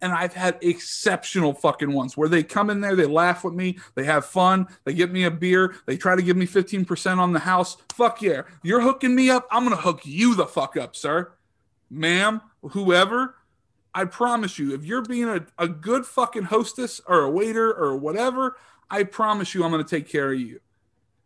and I've had exceptional fucking ones where they come in there, they laugh with me, they have fun, they get me a beer, they try to give me 15% on the house. Fuck yeah. You're hooking me up, I'm gonna hook you the fuck up, sir. Ma'am, whoever. I promise you, if you're being a, a good fucking hostess or a waiter or whatever, I promise you I'm gonna take care of you.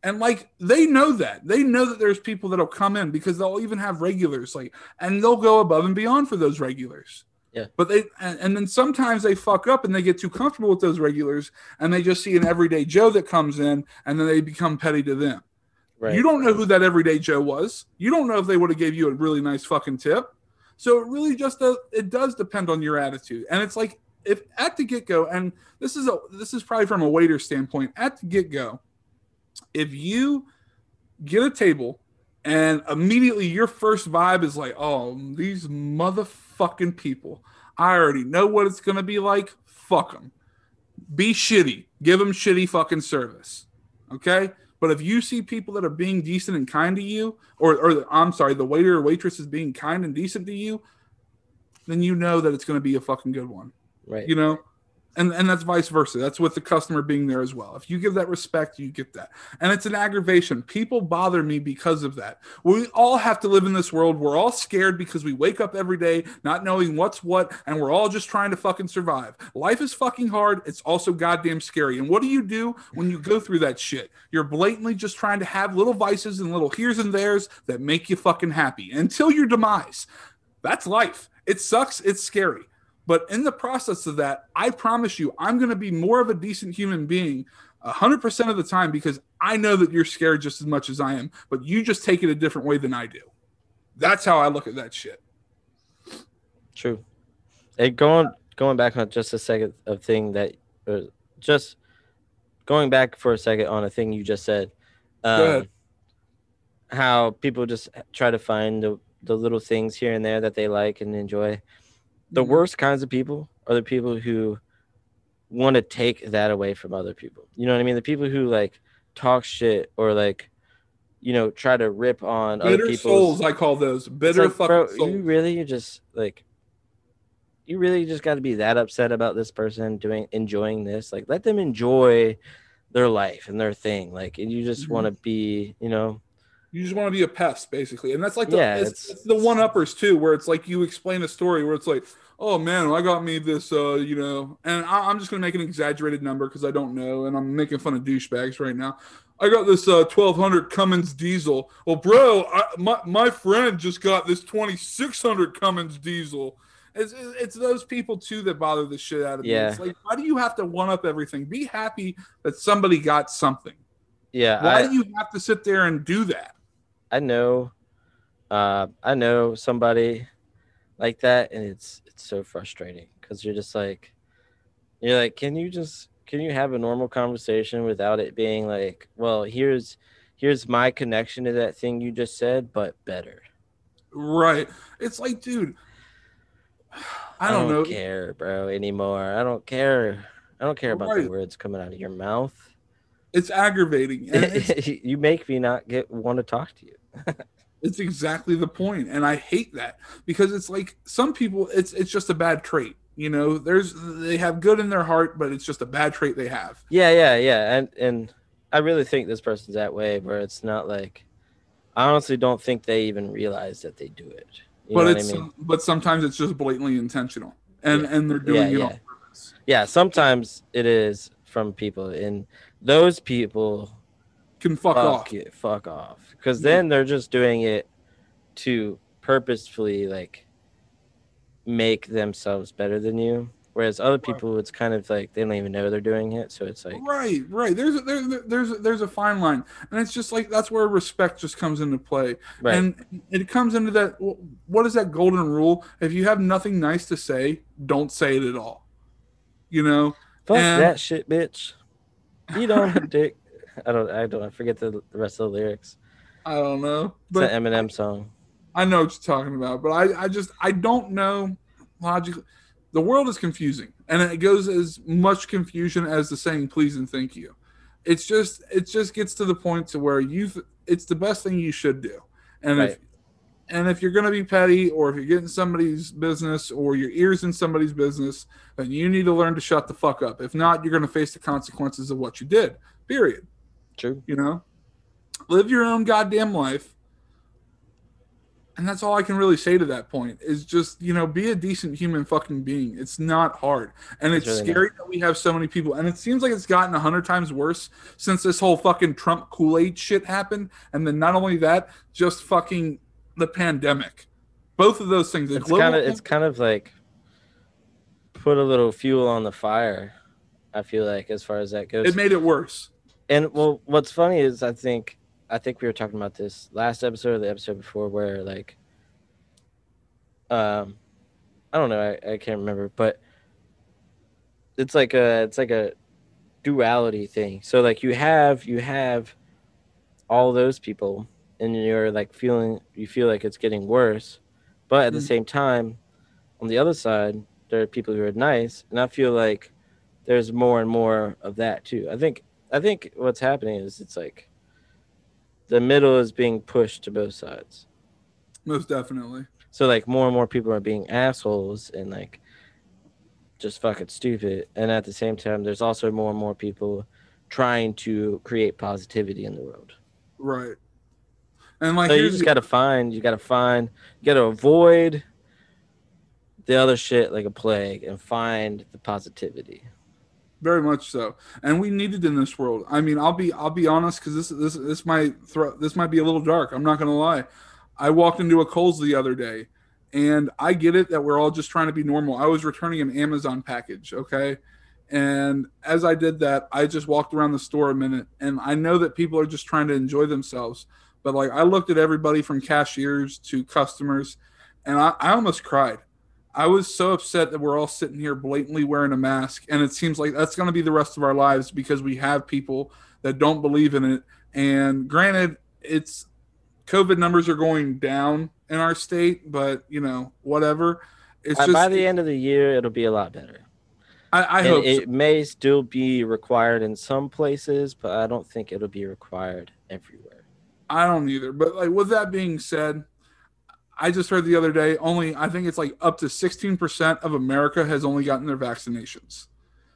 And like they know that. They know that there's people that'll come in because they'll even have regulars, like, and they'll go above and beyond for those regulars. Yeah. But they and, and then sometimes they fuck up and they get too comfortable with those regulars and they just see an everyday Joe that comes in and then they become petty to them. Right. You don't know who that everyday Joe was. You don't know if they would have gave you a really nice fucking tip. So it really just does, it does depend on your attitude. And it's like if at the get go, and this is a this is probably from a waiter standpoint, at the get go, if you get a table and immediately your first vibe is like, oh, these motherfucking people. I already know what it's gonna be like. Fuck them. Be shitty. Give them shitty fucking service. Okay. But if you see people that are being decent and kind to you, or, or I'm sorry, the waiter or waitress is being kind and decent to you, then you know that it's going to be a fucking good one right. you know and and that's vice versa. That's with the customer being there as well. If you give that respect you get that. And it's an aggravation. People bother me because of that. We all have to live in this world. We're all scared because we wake up every day not knowing what's what and we're all just trying to fucking survive. Life is fucking hard. It's also goddamn scary. And what do you do when you go through that shit? You're blatantly just trying to have little vices and little here's and there's that make you fucking happy until your demise. That's life. It sucks. It's scary but in the process of that, I promise you, I'm going to be more of a decent human being 100% of the time because I know that you're scared just as much as I am, but you just take it a different way than I do. That's how I look at that shit. True. And going going back on just a second of thing that uh, just going back for a second on a thing you just said. Um. How people just try to find the, the little things here and there that they like and enjoy. The Mhm. worst kinds of people are the people who want to take that away from other people. You know what I mean? The people who like talk shit or like, you know, try to rip on other Bitter people's souls, I call those. Bitter like, bro, souls. You really you just like you really just got to be that upset about this person doing enjoying this. Like let them enjoy their life and their thing. Like and you just Mhm. want to be, you know, You just want to be a pest, basically. And that's like the, Yeah, it's, it's- it's the one uppers too, where it's like you explain a story where it's like, oh man, I got me this, uh, you know, and I, I'm just going to make an exaggerated number because I don't know. And I'm making fun of douchebags right now. I got this uh, 1200 Cummins diesel. Well, bro, I, my, my friend just got this 2600 Cummins diesel. It's, it's those people too that bother the shit out of me. Yeah. It's like, why do you have to one up everything? Be happy that somebody got something. yeah, Why I do you have to sit there and do that? I know Uh, I know somebody like that, and it's it's so frustrating because you're just like, you're like, can you just can you have a normal conversation without it being like, well, here's here's my connection to that thing you just said, but better. Right. It's like, dude, I I don't, don't, know. care, bro, anymore. I don't care. I don't care about the words coming out of your mouth. It's aggravating. It's, you make me not get want to talk to you. it's exactly the. And I hate that because it's like some people it's it's just a bad trait. You know, there's they have good in their heart, but it's just a bad trait they have. Yeah, yeah, yeah. And and I really think this person's that way where it's not like I honestly don't think they even realize that they do it. You but know it's what I mean? but sometimes it's just blatantly intentional. And Yeah. and they're doing Yeah, it yeah. on purpose. Yeah, sometimes it is from people and those people Can fuck, fuck off. it, fuck off. Because then they're just doing it to purposefully like make themselves better than you. Whereas other people, it's kind of like they don't even know they're doing it. So it's like, Right, right. There's a, there, there- there's a, there's a fine line, and it's just like that's where respect just comes into play, right, and it comes into that. What is that golden rule? If you have nothing nice to say, don't say it at all. You know, fuck and- that shit, bitch. You don't dick. I don't. I don't. I forget the, rest of the lyrics. I don't know, It's an Eminem song. I know what you're talking about. But I, I just I don't know logically. The world is confusing, and it goes as much confusion as the saying "please" and "thank you." It's just it just gets to the point to where you it's the best thing you should do, and if and if you're gonna be petty, or if you're getting somebody's business, or your ears in somebody's business, then you need to learn to shut the fuck up. If not, you're gonna face the consequences of what you did. Period. True. You know, live your own goddamn life. And that's all I can really say to that point is just, you know, be a decent human fucking being. It's not hard. And it's, It's really scary that we have so many people. And it seems like it's gotten a hundred times worse since this whole fucking Trump Kool Aid shit happened. And then not only that, just fucking the pandemic. Both of those things. It's kind of. It's kind of like put a little fuel on the fire. I feel like as far as that goes. it made it worse. And well, what's funny is I think I think we were talking about this last episode or the episode before, where like, um, I don't know, I, I can't remember, but it's like a it's like a duality thing. So like you have you have all those people, and you're like feeling you feel like it's getting worse, but at the Mm. same time, on the other side, there are people who are nice, and I feel like there's more and more of that too. I think I think what's happening is it's like the middle is being pushed to both sides. Most definitely. So like more and more people are being assholes and like just fucking stupid. And at the same time, there's also more and more people trying to create positivity in the world. Right. And like So you just gotta find, you gotta find, you gotta avoid the other shit like a plague and find the positivity. Very much so. And we need it in this world. I mean i'll be i'll be honest because this this this might throw this might be a little dark. I'm not gonna lie. I walked into a Kohl's the other day and i get it that we're all just trying to be normal. I was returning an amazon package okay? And as i did that i just walked around the store a minute and i know that people are just trying to enjoy themselves. But like i looked at everybody from cashiers to customers and i, I almost cried I was so upset that we're all sitting here blatantly wearing a mask, and it seems like that's going to be the rest of our lives because we have people that don't believe in it. And granted, it's COVID numbers are going down in our state, but you know, whatever. It's By, just by the end of the year, it'll be a lot better. I, I hope it so. may still be required in some places, but I don't think it'll be required everywhere. I don't either. But like with that being said, I just heard the other day only I think it's like up to 16% of America has only gotten their vaccinations.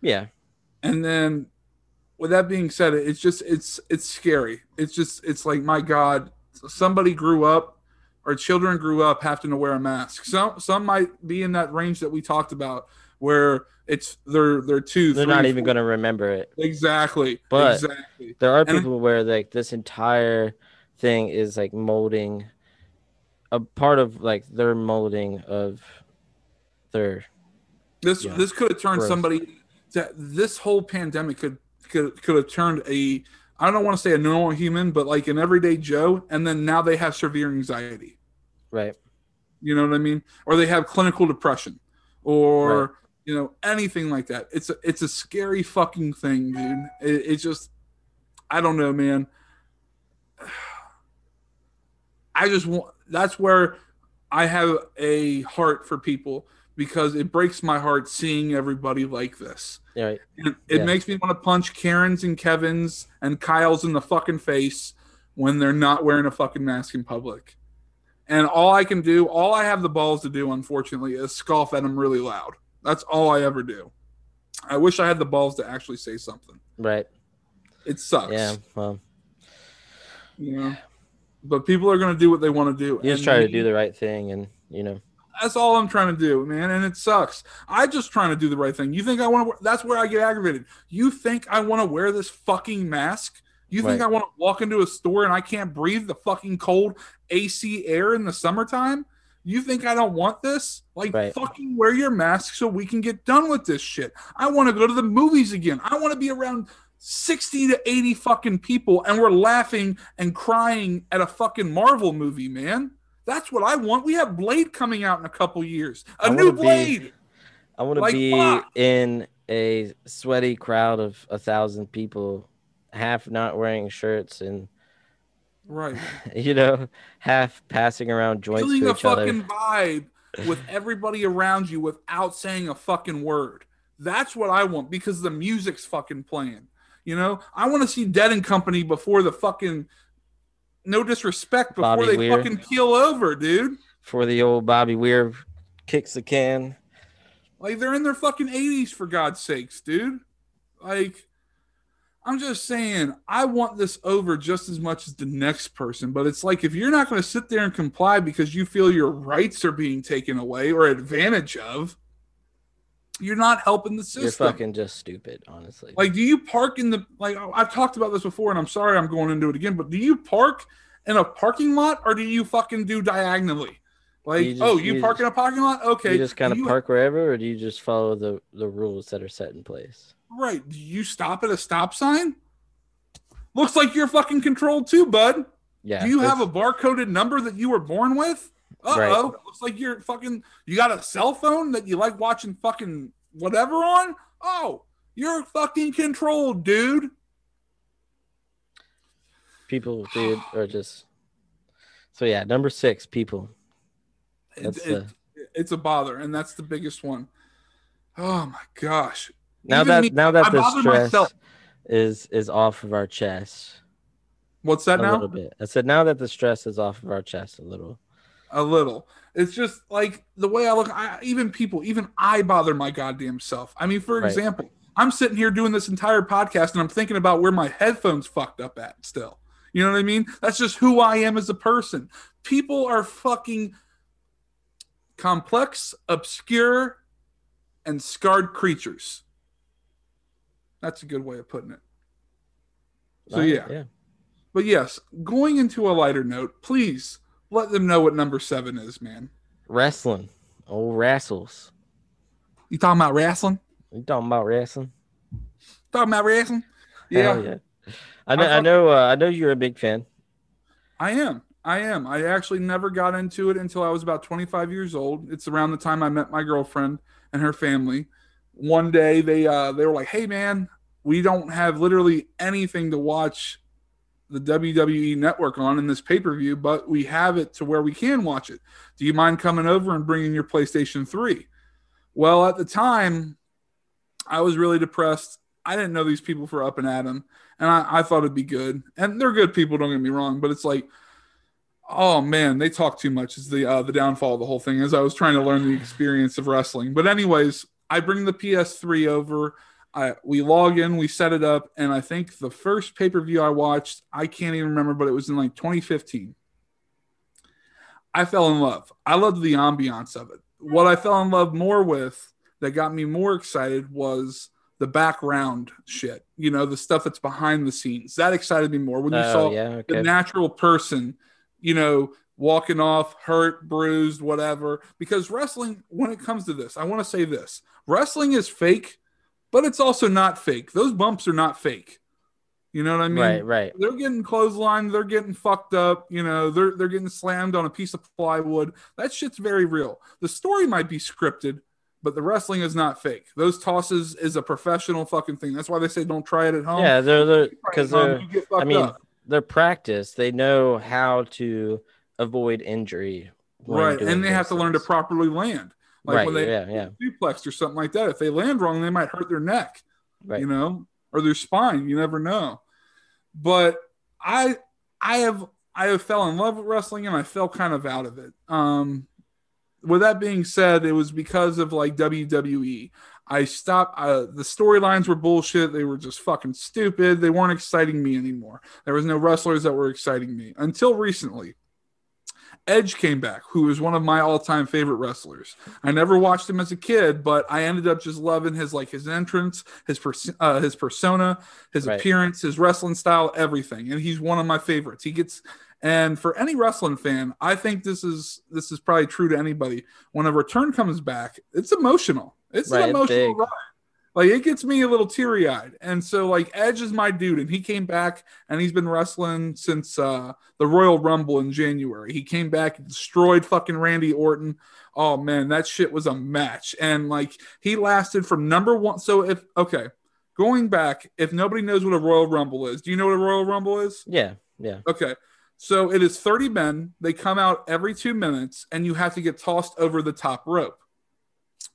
Yeah, and then with that being said it's just it's it's scary it's just it's like my god somebody grew up or children grew up having to wear a mask some some might be in that range that we talked about where it's they're they're 2 they're three, not even going to remember it. exactly But- exactly There are And- people where like this entire thing is like molding a part of like their molding of their this this could have turned Gross. somebody that this whole pandemic could could could have turned a I don't want to say a normal human, but like an everyday Joe, and then now they have severe anxiety. Right. You know what I mean? Or they have clinical depression, or Right. you know anything like that. It's a it's a scary fucking thing, dude. It, it just I don't know, man. I just want that's where I have a heart for people because it breaks my heart seeing everybody like this. Right. It, it Yeah. makes me want to punch Karens and Kevins and Kyles in the fucking face when they're not wearing a fucking mask in public. And all I can do, all I have the balls to do, unfortunately, is scoff at them really loud. That's all I ever do. I wish I had the balls to actually say something. Right. It sucks. Yeah. Well, You know? But people are going to do what they want to do. you just try to do the right thing, and you know. That's all I'm trying to do, man, and it sucks. I just trying to do the right thing. You think I want to? That's where I get aggravated. You think I want to wear this fucking mask? You think Right. I want to walk into a store and I can't breathe the fucking cold AC air in the summertime? You think I don't want this? Like, Right. fucking wear your mask so we can get done with this shit. I want to go to the movies again. I want to be around 60 to 80 fucking people and we're laughing and crying at a fucking Marvel movie, man. That's what I want. We have Blade coming out in a couple years. A new wanna be- Blade. I want to Like, be fuck. in a sweaty crowd of a thousand people, half not wearing shirts, and Right. you know, half passing around joints Feeling to a each other. fucking vibe with everybody around you without saying a fucking word. That's what I want because the music's fucking playing. You know, I want to see Dead and Company before the fucking no disrespect before Bobby they Weir. fucking keel over, dude. Before the old Bobby Weir kicks the can. Like they're in their fucking 80s for God's sakes, dude. Like I'm just saying, I want this over just as much as the next person, but it's like if you're not going to sit there and comply because you feel your rights are being taken away or advantage of, you're not helping the system. You're fucking just stupid, honestly. Like, do you park in the like? I've talked about this before, and I'm sorry I'm going into it again. But do you park in a parking lot, or do you fucking do diagonally? Like, You just- oh, you, you park just- in a parking lot? Okay, you just kind Do of you- park wherever, or do you just follow the the rules that are set in place? Right? Do you stop at a stop sign? Looks like you're fucking controlled too, bud. Yeah. do you have a barcoded number that you were born with? Uh oh. Right. Looks like you're fucking. You got a cell phone that you like watching fucking whatever on? Oh, you're fucking controlled, dude. people, dude, are just. So yeah, number six, people. It- That's it- it's a bother, and that's the biggest one. Oh my gosh. Now Even that me- now I that the stress myself. is is off of our chest What's that a now? A little bit. I said now that the stress is off of our chest a little. A little. It's just like the way I look. I, even people, even I bother my goddamn self. I mean, for Right. example, I'm sitting here doing this entire podcast and I'm thinking about where my headphones fucked up at. Still, you know what I mean? That's just who I am as a person. People are fucking complex, obscure, and scarred creatures. That's a good way of putting it. So Right, yeah. yeah. But yes, going into a lighter note, please let them know what number seven is, man. Wrestling. Old wrestles. You talking about wrestling? You talking about wrestling? Talking about wrestling? Yeah, yeah. I know. I fuck- know. Uh, I know you're a big fan. I am. I am. I actually never got into it until I was about 25 years old. It's around the time I met my girlfriend and her family. One day they uh they were like, "Hey man, we don't have literally anything to watch the WWE network on in this pay-per-view, but we have it to where we can watch it. Do you mind coming over and bringing your PlayStation 3?" Well, at the time, I was really depressed. I didn't know these people for up and Adam, and I, I thought it'd be good. And they're good people, don't get me wrong, but it's like Oh man, they talk too much. Is the uh, the downfall of the whole thing? As I was trying to learn the experience of wrestling, but anyways, I bring the PS3 over. I we log in, we set it up, and I think the first pay per view I watched, I can't even remember, but it was in like 2015. I fell in love. I loved the ambiance of it. What I fell in love more with that got me more excited was the background shit. You know, the stuff that's behind the scenes. That excited me more when you Oh saw yeah. the natural person, you know, walking off hurt, bruised, whatever. Because wrestling, when it comes to this, I want to say this wrestling is fake, but it's also not fake. Those bumps are not fake. You know what I mean? right, right. They're getting clotheslined. They're getting fucked up. You know, they're they're getting slammed on a piece of plywood. That shit's very real. The story might be scripted, but the wrestling is not fake. Those tosses is a professional fucking thing. That's why they say don't try it at home. Yeah, they're they're because home, they're I mean up. they're practiced. They know how to avoid injury. right, and they have to learn to properly land. Like right. when they yeah, yeah. duplex or something like that. If they land wrong, they might hurt their neck. Right. you know, or their spine. You never know. But I, I have, I have fell in love with wrestling, and I fell kind of out of it. Um, with that being said, it was because of like WWE. I stopped. Uh, the storylines were bullshit. They were just fucking stupid. They weren't exciting me anymore. There was no wrestlers that were exciting me until recently. Edge came back, who was one of my all-time favorite wrestlers. I never watched him as a kid, but I ended up just loving his like his entrance, his pers- uh, his persona, his Right. appearance, his wrestling style, everything. And he's one of my favorites. He gets and for any wrestling fan, I think this is this is probably true to anybody. When a return comes back, it's emotional. It's Right, an emotional ride. Like it gets me a little teary eyed. And so like Edge is my dude, and he came back and he's been wrestling since uh the Royal Rumble in January. He came back and destroyed fucking Randy Orton. Oh man, that shit was a match. And like he lasted from number one. So if okay, going back, if nobody knows what a Royal Rumble is, do you know what a Royal Rumble is? Yeah, yeah. Okay. So it is 30 men. They come out every two minutes, and you have to get tossed over the top rope.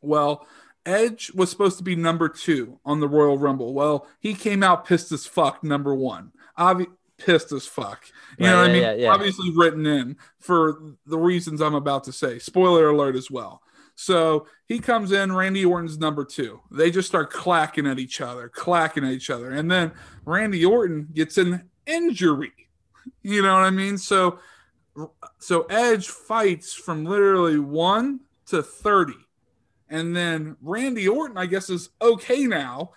Well, Edge was supposed to be number two on the Royal Rumble. Well, he came out pissed as fuck, number one. Obvi- pissed as fuck. You know what I mean? yeah, yeah. Obviously written in for the reasons I'm about to say. Spoiler alert as well. So he comes in, Randy Orton's number two. They just start clacking at each other, clacking at each other. And then Randy Orton gets an injury. You know what I mean? So so Edge fights from literally 1 to 30. And then Randy Orton, I guess, is okay now.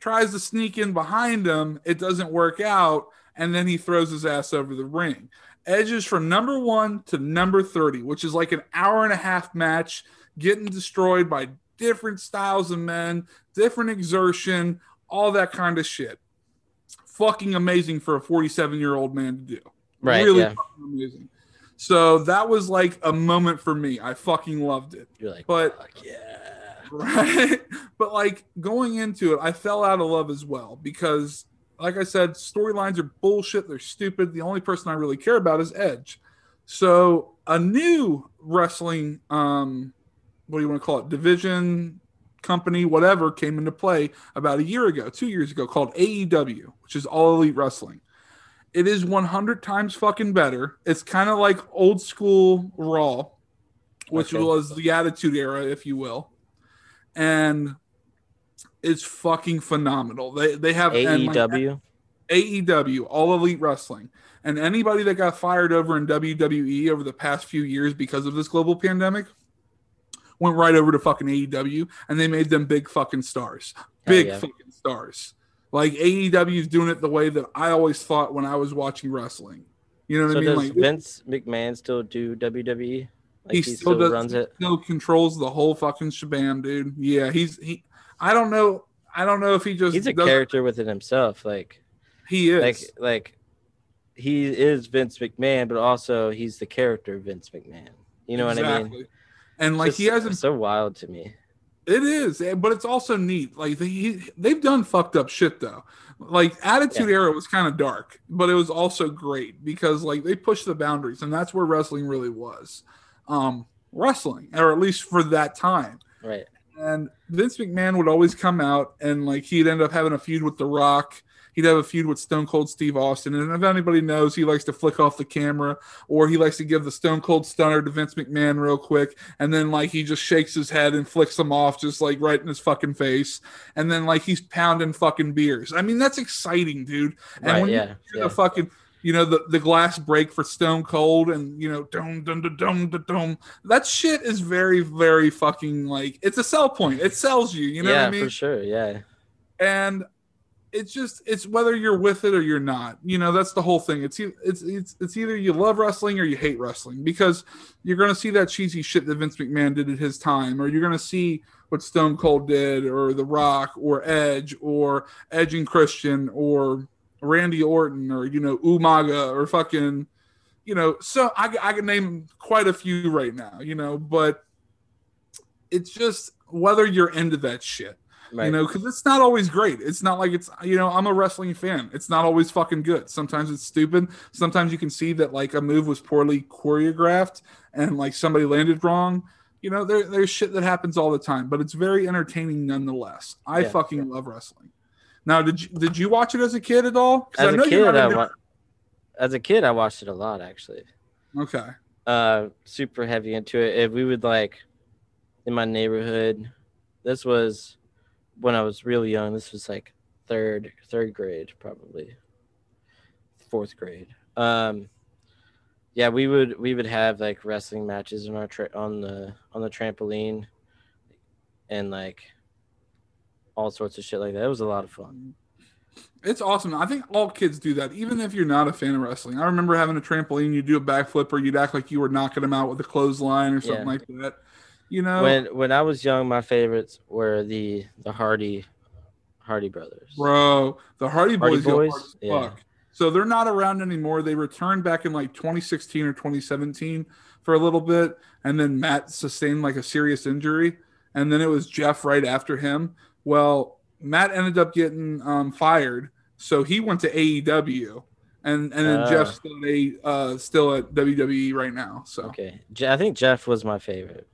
Tries to sneak in behind him. It doesn't work out. And then he throws his ass over the ring. Edge is from number one to number 30, which is like an hour and a half match, getting destroyed by different styles of men, different exertion, all that kind of shit. Fucking amazing for a 47 year old man to do. Right, Really yeah. fucking amazing. So that was like a moment for me. I fucking loved it. You're like, But fuck yeah. right? But like going into it, I fell out of love as well because, like I said, storylines are bullshit. They're stupid. The only person I really care about is Edge. So a new wrestling, um, what do you want to call it, division, company, whatever, came into play about a year ago, two years ago, called AEW, which is All Elite Wrestling. It is 100 times fucking better. It's kind of like old school Raw, which Okay. was the Attitude Era, if you will and it's fucking phenomenal. They they have and, like, AEW. AEW, All Elite Wrestling, and anybody that got fired over in WWE over the past few years because of this global pandemic went right over to fucking AEW, and they made them big fucking stars, big yeah. fucking stars. Like AEW is doing it the way that I always thought when I was watching wrestling. You know what So I mean? does Like Vince McMahon still do WWE? Like He he, still still, does- runs it. still controls the whole fucking shabam, dude. Yeah, he's he. I don't know. I don't know if he just He's a character within himself. Like He is. like like he is Vince McMahon, but also he's the character Vince McMahon. You know what I mean? Exactly. And like Just he hasn't. so wild to me. It is, but it's also neat. Like he, they've done fucked up shit though. Like Attitude Era was kind of dark, but it was also great because like they pushed the boundaries, and that's where wrestling really was. Um, wrestling, or at least for that time. Right. And Vince McMahon would always come out and like he'd end up having a feud with The Rock. He'd have a feud with Stone Cold Steve Austin. And if anybody knows, he likes to flick off the camera or he likes to give the Stone Cold Stunner to Vince McMahon real quick. And then like he just shakes his head and flicks him off just like right in his fucking face. And then like he's pounding fucking beers. I mean, that's exciting, dude. And Right, when you yeah, hear yeah. the fucking you know the, the glass break for Stone Cold and you know dum dum dum dum dum dum that shit is very very fucking like it's a sell point it sells you you know yeah, what I mean for sure. Yeah. and it's just it's whether you're with it or you're not. You know that's the whole thing. It's it's it's, it's either you love wrestling or you hate wrestling because you're going to see that cheesy shit that Vince McMahon did at his time or you're going to see what Stone Cold did or The Rock or Edge or Edge and Christian or Randy Orton or you know Umaga or fucking you know so I, I can name quite a few right now you know but it's just whether you're into that shit Right. you know because it's not always great it's not like it's you know i'm a wrestling fan it's not always fucking good sometimes it's stupid sometimes you can see that like a move was poorly choreographed and like somebody landed wrong you know there, there's shit that happens all the time but it's very entertaining nonetheless i Yeah. fucking love wrestling now did you did you watch it as a kid at all? as I a kid, not I wa- as a kid, I watched it a lot actually. okay uh super heavy into it. If we would like in my neighborhood, this was when I was really young. This was like third third grade, probably fourth grade. Um, yeah, we would we would have like wrestling matches on our tra- on the on the trampoline, and like all sorts of shit like that. It was a lot of fun. It's awesome. I think all kids do that, even if you're not a fan of wrestling. I remember having a trampoline, you'd do a backflip or you'd act like you were knocking them out with a clothesline or something Yeah. like that. You know, When when I was young, my favorites were the the Hardy Hardy brothers. bro, the Hardy Hardy Boys, go Boys? hard Yeah. fuck. So they're not around anymore. They returned back in like 2016 or 2017 for a little bit, and then Matt sustained like a serious injury, and then it was Jeff right after him. Well, Matt ended up getting um, fired, so he went to AEW, and and then Ah. Jeff's still at, a, uh, still at WWE right now. So Okay, I think Jeff was my favorite.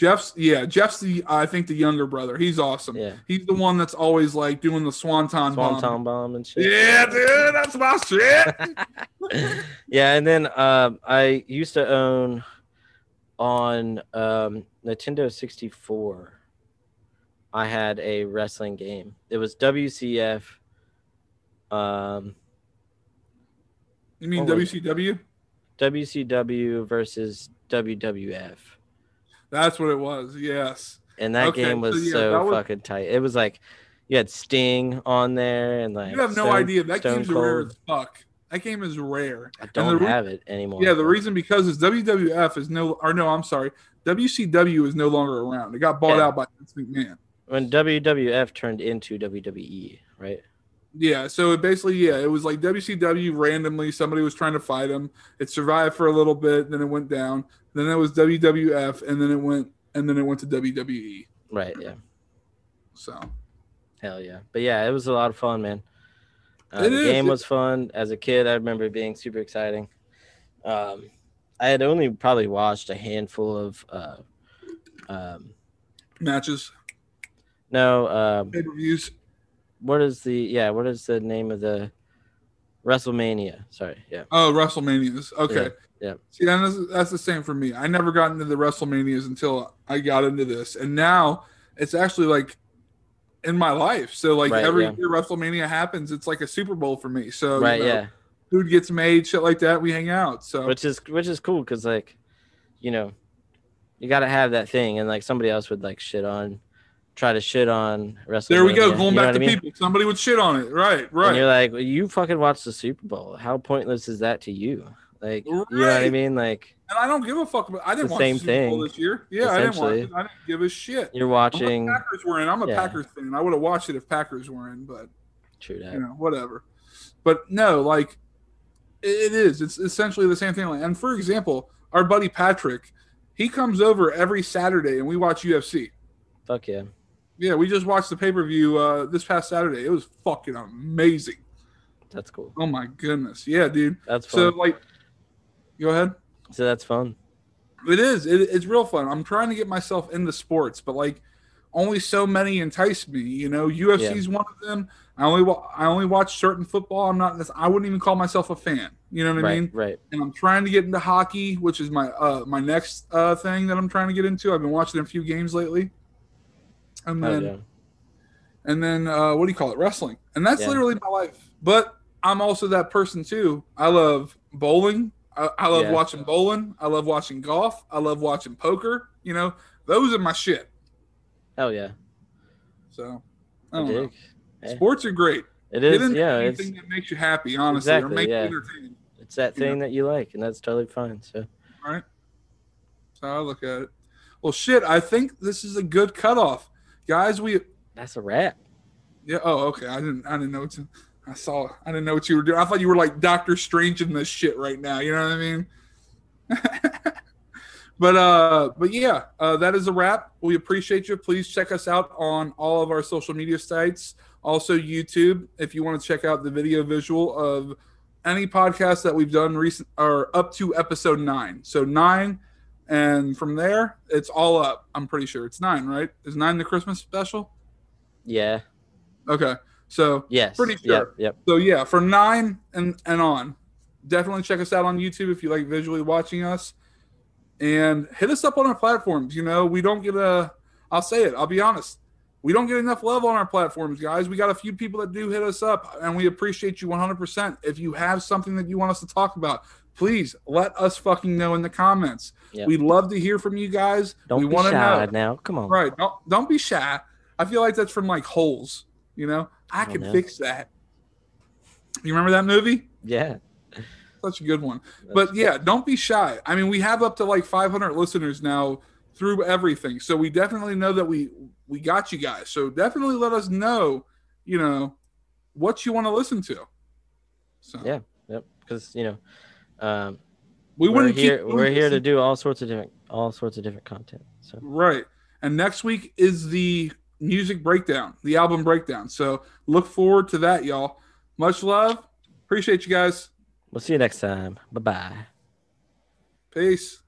Jeff's yeah, Jeff's the I think the younger brother. He's awesome. Yeah, He's the one that's always like doing the swanton, bomb. Swanton Bomb and shit. Yeah, dude, that's my shit. yeah, and then um, I used to own on um, Nintendo 64. I had a wrestling game. It was WCF. Um, You mean. WCW? WCW versus WWF. That's what it was. Yes. And that Okay, game was so yeah, so was- fucking tight. It was like you had Sting on there and like You have no Stone- idea. That Stone game's rare as fuck. That game is rare. I don't re- have it anymore. Yeah, the reason because is WWF is no or no, I'm sorry. WCW is no longer around. It got bought Yeah. out by Vince McMahon. when WWF turned into WWE, right? Yeah, so it basically, yeah, it was like WCW randomly. Somebody was trying to fight him. It survived for a little bit, then it went down. Then it was WWF, and then it went, and then it went to WWE. Right. Yeah. So Hell yeah. But yeah, it was a lot of fun, man. Uh, the is. game was fun. As a kid, I remember it being super exciting. Um, I had only probably watched a handful of. Uh, um, matches, no. Um, pay per views. what is the yeah? What is the name of the WrestleMania? Sorry. Yeah. Oh, WrestleManias. Okay. Yeah, yeah. See, that's, that's the same for me. I never got into the WrestleManias until I got into this, and now it's actually like in my life. So like Right, every yeah. year WrestleMania happens, it's like a Super Bowl for me. So you right. know, Yeah. food gets made, shit like that. We hang out. So which is which is cool because like you know you got to have that thing and like somebody else would like shit on try to shit on wrestling there we go, going you know back to I mean? people. Somebody would shit on it. Right, and right. you're like well, you fucking watched the super bowl how pointless is that to you like you know what i mean like And I don't give a fuck about. I didn't the watch same the Super Bowl this year. Yeah, I didn't watch it. I didn't give a shit. you're watching Packers were in. I'm a Yeah. Packers fan. I would have watched it if Packers were in, but true that you know, whatever. But no, like it- is. It's essentially the same thing. And for example, our buddy Patrick, he comes over every Saturday and we watch UFC. fuck yeah Yeah, we just watched the pay per view uh, this past Saturday. It was fucking amazing. that's cool Oh my goodness, yeah, dude. that's So like, go ahead. so that's fun It is. It, it's real fun. I'm trying to get myself into sports, but like, only so many entice me. You know, UFC is one of them. I only wa- I only watch certain football. I'm not. This I wouldn't even call myself a fan. You know what I mean? right And I'm trying to get into hockey, which is my uh my next uh thing that I'm trying to get into. I've been watching a few games lately, and then yeah. and then uh, what do you call it? Wrestling, and that's Yeah. literally my life. But I'm also that person too. I love bowling. I, I love Yeah. watching bowling. I love watching golf. I love watching poker. You know, those are my shit. hell yeah So I I don't know. dig. Sports are great. It is, Get is into yeah it's anything that makes you happy, honestly, or Exactly, make yeah. you entertained. it's that you know. thing that you like and that's totally fine so All right. So I look at it. Well, shit. I think this is a good cutoff, guys. We that's a wrap yeah. Oh, okay. I didn't. I didn't know. It's, I saw. I didn't know what you were doing. I thought you were like Doctor Strange in this shit right now. You know what I mean? but uh, but yeah, uh, that is a wrap. We appreciate you. Please check us out on all of our social media sites. Also YouTube, if you want to check out the video visual of any podcast that we've done recent or up to episode nine. So nine, and from there it's all up. I'm pretty sure it's nine, right? Is nine the Christmas special? Yeah. Okay. So Yes. Pretty Yep. sure. Yep. so yeah, from nine and and on, definitely check us out on YouTube if you like visually watching us, and hit us up on our platforms. You know, we don't get a. I'll say it. I'll be honest. We don't get enough love on our platforms, guys. We got a few people that do hit us up, and we appreciate you 100%. If you have something that you want us to talk about, please let us fucking know in the comments. Yep. We love to hear from you guys. Don't we be shy know. now. Come on. Right. Don't don't be shy. I feel like that's from like holes. You know, I Oh, can no. fix that. You remember that movie? Yeah. Such a good one. But yeah, don't be shy. I mean, we have up to like 500 listeners now through everything, so we definitely know that we we got you guys. So definitely let us know, you know, what you want to listen to. So Yeah. Yep. Because you know, um, we wouldn't here. keep doing We're here to do all sorts of different, all sorts of different content. So Right. And next week is the music breakdown, the album breakdown. So look forward to that, y'all. Much love. Appreciate you guys. we'll see you next time. Bye bye. Peace.